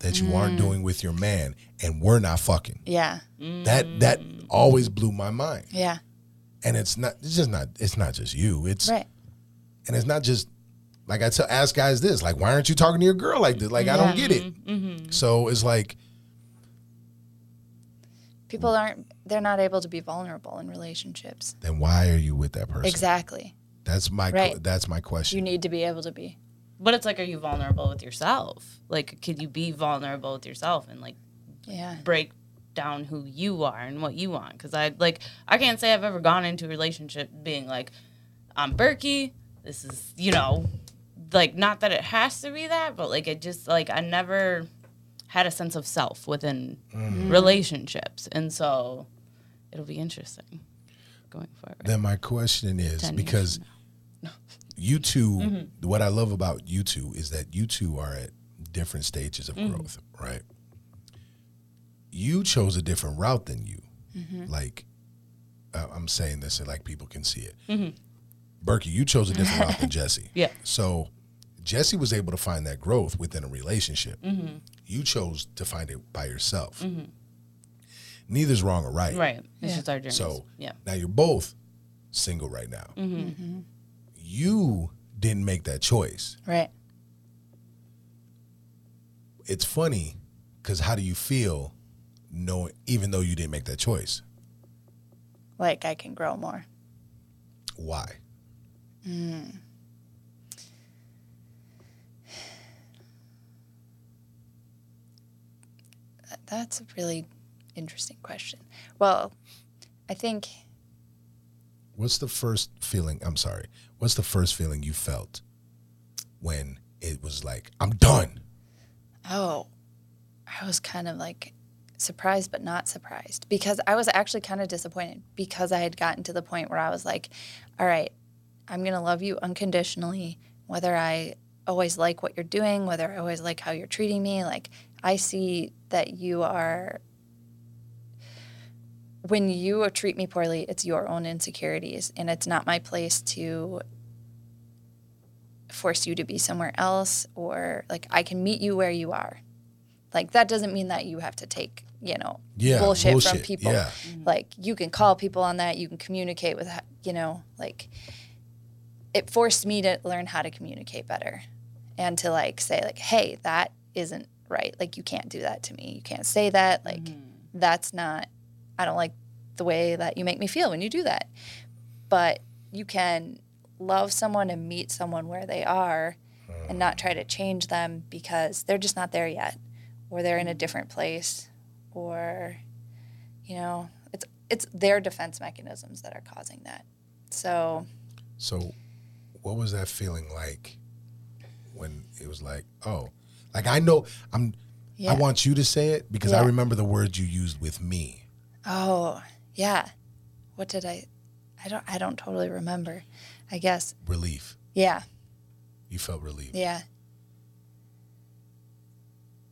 that you aren't mm. doing with your man and we're not fucking? Yeah. That that always blew my mind. Yeah. And it's not it's just not it's not just you. It's Right. and it's not just like I tell ask guys this, like, why aren't you talking to your girl like this? Like I don't get it. Mm-hmm. Mm-hmm. So it's like People aren't they're not able to be vulnerable in relationships. then why are you with that person? Exactly. That's my Right. that's my question. You need to be able to be. But it's like, are you vulnerable with yourself? Like, can you be vulnerable with yourself and like Yeah. break down who you are and what you want? Because I like, I can't say I've ever gone into a relationship being like, I'm Berkey. This is, you know, like not that it has to be that, but like it just like I never had a sense of self within relationships, and so it'll be interesting going forward. then my question is 10 because you 2 Mm-hmm. what I love about you two is that you two are at different stages of Mm-hmm. growth, right? You chose a different route than you. Mm-hmm. Like, uh, I'm saying this so like people can see it. Mm-hmm. Berkey, you chose a different route than Jesi. Yeah. So Jesi was able to find that growth within a relationship. Mm-hmm. You chose to find it by yourself. Neither's wrong or right. Right. It's Yeah. just our journeys. So yeah. now you're both single right now. Mm-hmm. You didn't make that choice. Right. It's funny because how do you feel knowing, even though you didn't make that choice? Like I can grow more. Why? That's a really interesting question. Well, I think What's the first feeling? I'm sorry. What's the first feeling you felt when it was like, I'm done? Oh, I was kind of like surprised, but not surprised because I was actually kind of disappointed because I had gotten to the point where I was like, all right, I'm going to love you unconditionally, whether I always like what you're doing, whether I always like how you're treating me. Like, I see that you are. When you treat me poorly, it's your own insecurities, and it's not my place to force you to be somewhere else or like I can meet you where you are. Like that doesn't mean that you have to take, you know, Yeah, bullshit, from people. yeah. Mm-hmm. Like you can call people on that, you can communicate with, you know, like it forced me to learn how to communicate better and to like say like, "Hey, that isn't right. Like you can't do that to me. You can't say that. Like mm. that's not I don't like the way that you make me feel when you do that." But you can love someone and meet someone where they are and not try to change them because they're just not there yet or they're in a different place or you know it's it's their defense mechanisms that are causing that so So, what was that feeling like when it was like, oh, like I know I'm, Yeah. I want you to say it because I remember the words you used with me. oh yeah what did i i don't i don't totally remember i guess Relief. yeah You felt relief yeah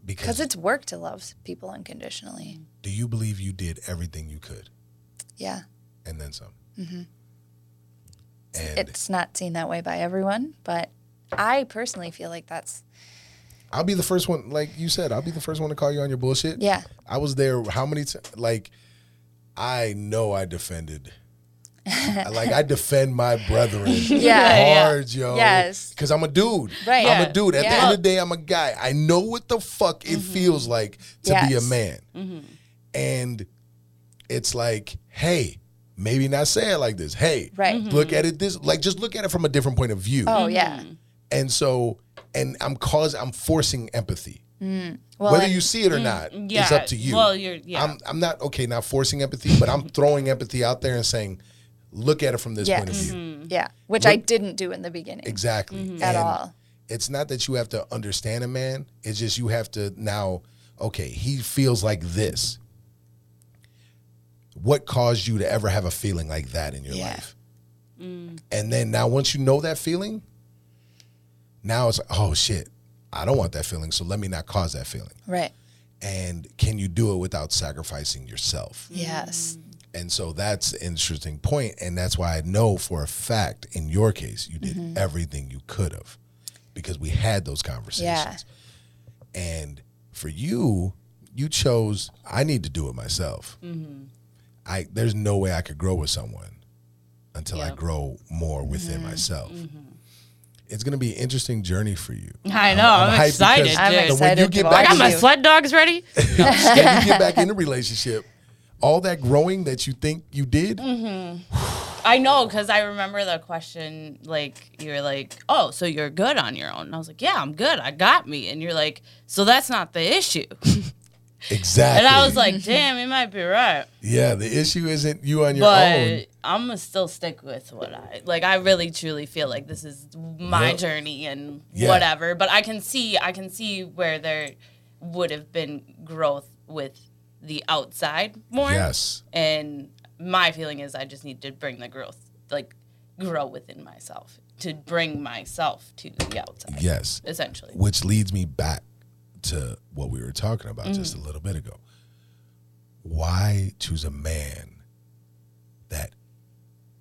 because because it's work to love people unconditionally do you believe you did everything you could yeah and then some? Mm-hmm. And it's not seen that way by everyone but i personally feel like that's I'll be the first one, like you said, I'll be the first one to call you on your bullshit. yeah I was there. How many times? Like, I know I defended. like I defend my brethren Yeah. hard, yo. Yes. Because I'm a dude. Right. I'm Yeah. a dude. At the end of the day, I'm a guy. I know what the fuck it mm-hmm. feels like to be a Yes. man. Mm-hmm. And it's like, hey, maybe not say it like this. Hey, Right. look mm-hmm. at it this like just look at it from a different point of view. oh yeah And so and I'm cause I'm forcing empathy. Mm. well Whether and- you see it or mm, not, yeah. it's up to you. Well, you're- yeah. I'm I'm not okay, not forcing empathy, but I'm throwing empathy out there and saying, look at it from this point of Yes. view. Mm-hmm. yeah which i didn't do in the beginning Exactly. Mm-hmm. at all It's not that you have to understand a man. It's just you have to now, okay, he feels like this. What caused you to ever have a feeling like that in your Yeah. life? Mm. And then now once you know that feeling, Now it's like, oh shit, I don't want that feeling, so let me not cause that feeling. Right. And can you do it without sacrificing yourself? Yes. Mm-hmm. And so that's an interesting point, and that's why I know for a fact in your case you did Mm-hmm. everything you could have because we had those conversations. Yeah. And for you, you chose I need to do it myself. Mm-hmm. I there's no way I could grow with someone until I grow more within mm-hmm. myself. It's gonna be an interesting journey for you. I know. I'm, hyped excited, because I'm dude. when excited you get watch I got my you. sled dogs ready. when you get back in a relationship, all that growing that you think you did, mm-hmm. I know because I remember the question. Like you were like, "Oh, so you're good on your own?" And I was like, "Yeah, I'm good. I got me." And you're like, "So that's not the issue." exactly. and I was like, "Damn, you might be right." yeah, the issue isn't you on your but own. I'm gonna still stick with what I like. I really truly feel like this is my Yep. journey and Yeah. whatever. But I can see, I can see where there would have been growth with the outside more. Yes. And my feeling is, I just need to bring the growth, like grow within myself to bring myself to the outside. Yes. Essentially. Which leads me back to what we were talking about just mm. a little bit ago. Why choose a man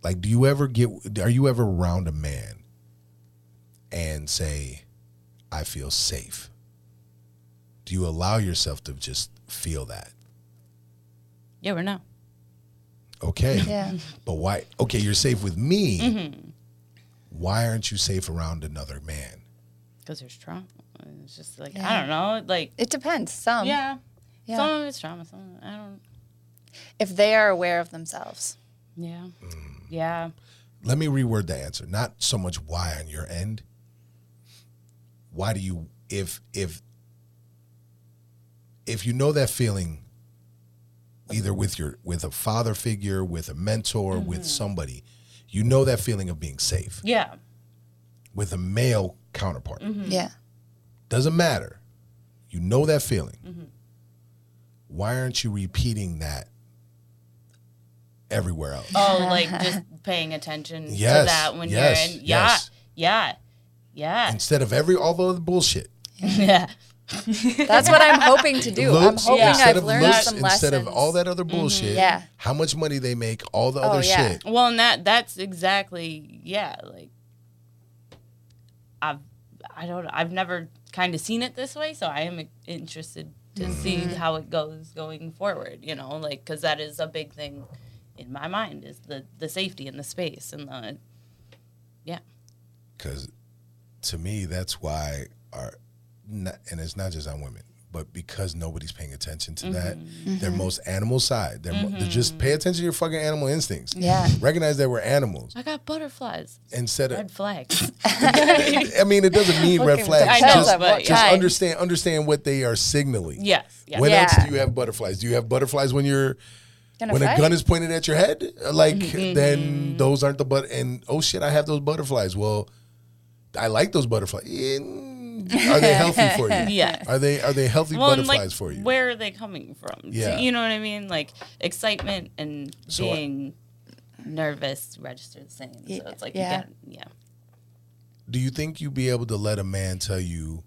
like, do you ever get, are you ever around a man and say, I feel safe? Do you allow yourself to just feel that? Yeah, we're now. Okay. Yeah. But why? Okay, you're safe with me. Why aren't you safe around another man? Because there's trauma. It's just like, I don't know. Like, It depends. Some. yeah. Yeah. Some of it's trauma. Some, I don't. If they are aware of themselves. Yeah. Mm. Yeah. Let me reword the answer. Not so much why on your end. Why do you if if if you know that feeling either with your with a father figure, with a mentor, with mm-hmm. somebody, you know that feeling of being safe Yeah. with a male counterpart. Mm-hmm. Yeah. Doesn't matter. You know that feeling. Mm-hmm. Why aren't you repeating that everywhere else? Oh, like just paying attention Yes, to that when yes, you're in. Yeah. yes. Yeah. Yeah. Instead of every all the other bullshit. yeah. That's what I'm hoping to do. I'm hoping instead I've learned looks, some instead lessons. of all that other bullshit. Yeah. How much money they make, all the Oh, other yeah. shit. Well, and that that's exactly yeah. Like I've I don't. I've never kind of seen it this way, so I am interested to see mm-hmm. how it goes going forward. You know, like because that is a big thing in my mind is the the safety and the space and the yeah. Because to me, that's why our, not, and it's not just on women, but because nobody's paying attention to that, Mm-hmm. their most animal side. They're, mo- they're just pay attention to your fucking animal instincts. Yeah. Recognize that we're animals I got butterflies. instead of. Red flags. I mean, it doesn't mean red flags. I know, just on but what yeah. just understand understand what they are signaling. yes. Yes. When Yeah. else do you have butterflies? Do you have butterflies when you're Gonna when fight? a gun is pointed at your head? Like Mm-hmm. then those aren't the but and oh shit, I have those butterflies. Well, I like those butterflies. Are they healthy for you? yeah. Are they are they healthy well, butterflies like, for you? Where are they coming from? Yeah. you know what I mean? Like excitement and So I- being nervous register the same. So it's like Yeah. you got yeah. Do you think you'd be able to let a man tell you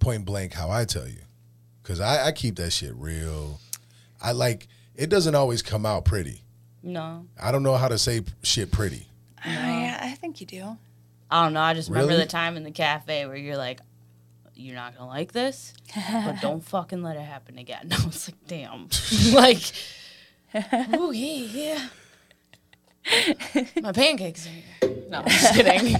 point blank how I tell you? Because I, I keep that shit real. I like it doesn't always come out pretty. No. I don't know how to say shit pretty. I, I think you do. I don't know. I just remember Really? the time in the cafe where you're like, you're not gonna like this, but don't fucking let it happen again. I was like, damn. like, oh yeah, yeah. My pancakes are here. No, I'm just kidding.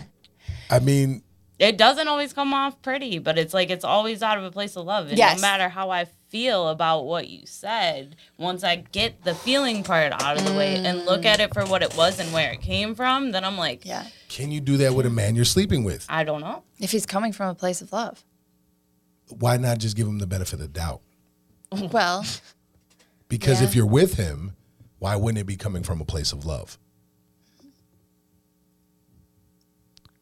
I mean, It doesn't always come off pretty, but it's like it's always out of a place of love. And Yes. no matter how I feel about what you said, once I get the feeling part out of the way and look mm. at it for what it was and where it came from, then I'm like, Yeah. can you do that with a man you're sleeping with? I don't know. If he's coming from a place of love. Why not just give him the benefit of doubt? Well, Because Yeah. if you're with him, why wouldn't it be coming from a place of love?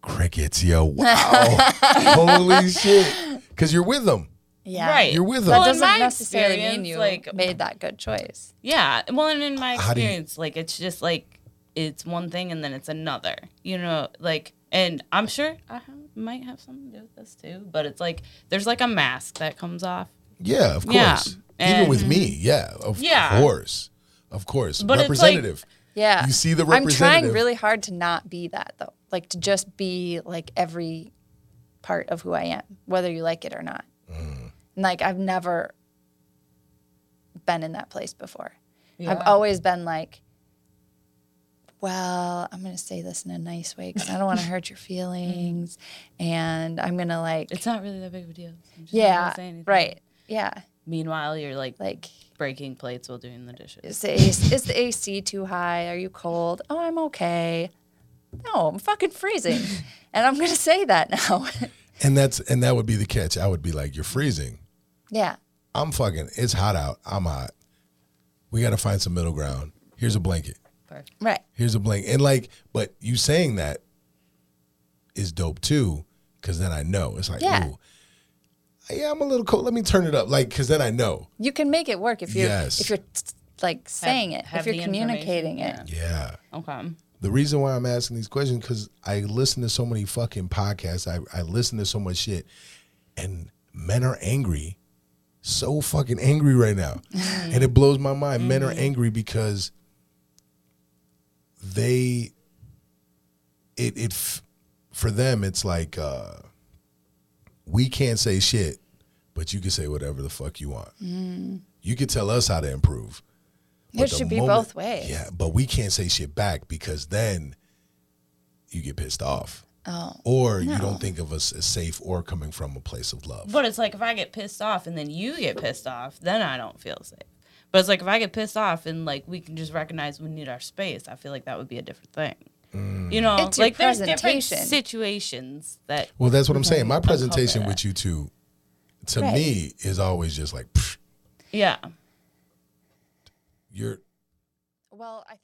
Crickets, yo, wow. Holy shit. Because you're with them. Yeah. Right. You're with That them. Well, in doesn't my necessarily mean experience, you like- made that good choice. Yeah. Well, and in my How do you- experience, like it's just like it's one thing and then it's another. You know, like, and I'm sure I have might have something to do with this too. But it's like there's like a mask that comes off. Yeah, of Yeah, course. Even with me, yeah, of Yeah. course, of course. But it's like- representative. Yeah. You see the representative. I'm trying representative. really hard to not be that though. Like to just be like every part of who I am, whether you like it or not. Mm. And like I've never been in that place before. I've always been like, well, I'm going to say this in a nice way because I don't want to hurt your feelings. And I'm going to like, It's not really that big of a deal. I'm just yeah, gonna say anything. right. Yeah. Meanwhile, you're like Like, breaking plates while doing the dishes. is the, AC, is the AC too high? Are you cold? Oh, I'm okay. No, I'm fucking freezing. and I'm going to say that now. and that's and that would be the catch. I would be like, "You're freezing. Yeah. I'm fucking. It's hot out. I'm hot. We got to find some middle ground. Here's a blanket. Perfect. Right. Here's a blanket. And like, but you saying that is dope too, because then I know it's like, Yeah. ooh, yeah, I'm a little cold. Let me turn it up, like, because then I know. You can make it work if you're Yes. if you're like saying it, have if you're communicating it. information, Yeah. Okay. The reason why I'm asking these questions because I listen to so many fucking podcasts. I, I listen to so much shit, and men are angry, so fucking angry right now, mm-hmm. and it blows my mind. Men are mm-hmm. angry because they, it it f- for them it's like uh, we can't say shit, but you can say whatever the fuck you want. Mm-hmm. You can tell us how to improve. But It should be moment- both ways. Yeah, but we can't say shit back because then you get pissed off. Oh. Or you don't think of us as safe or coming from a place of love. But it's like if I get pissed off and then you get pissed off, then I don't feel safe. But it's like if I get pissed off and like we can just recognize we need our space, I feel like that would be a different thing. Mm. You know, It's like there's different presentation. situations that Well, that's what I'm saying. My presentation with you two, to Right. me, is always just like, pfft, yeah. you're Well, I think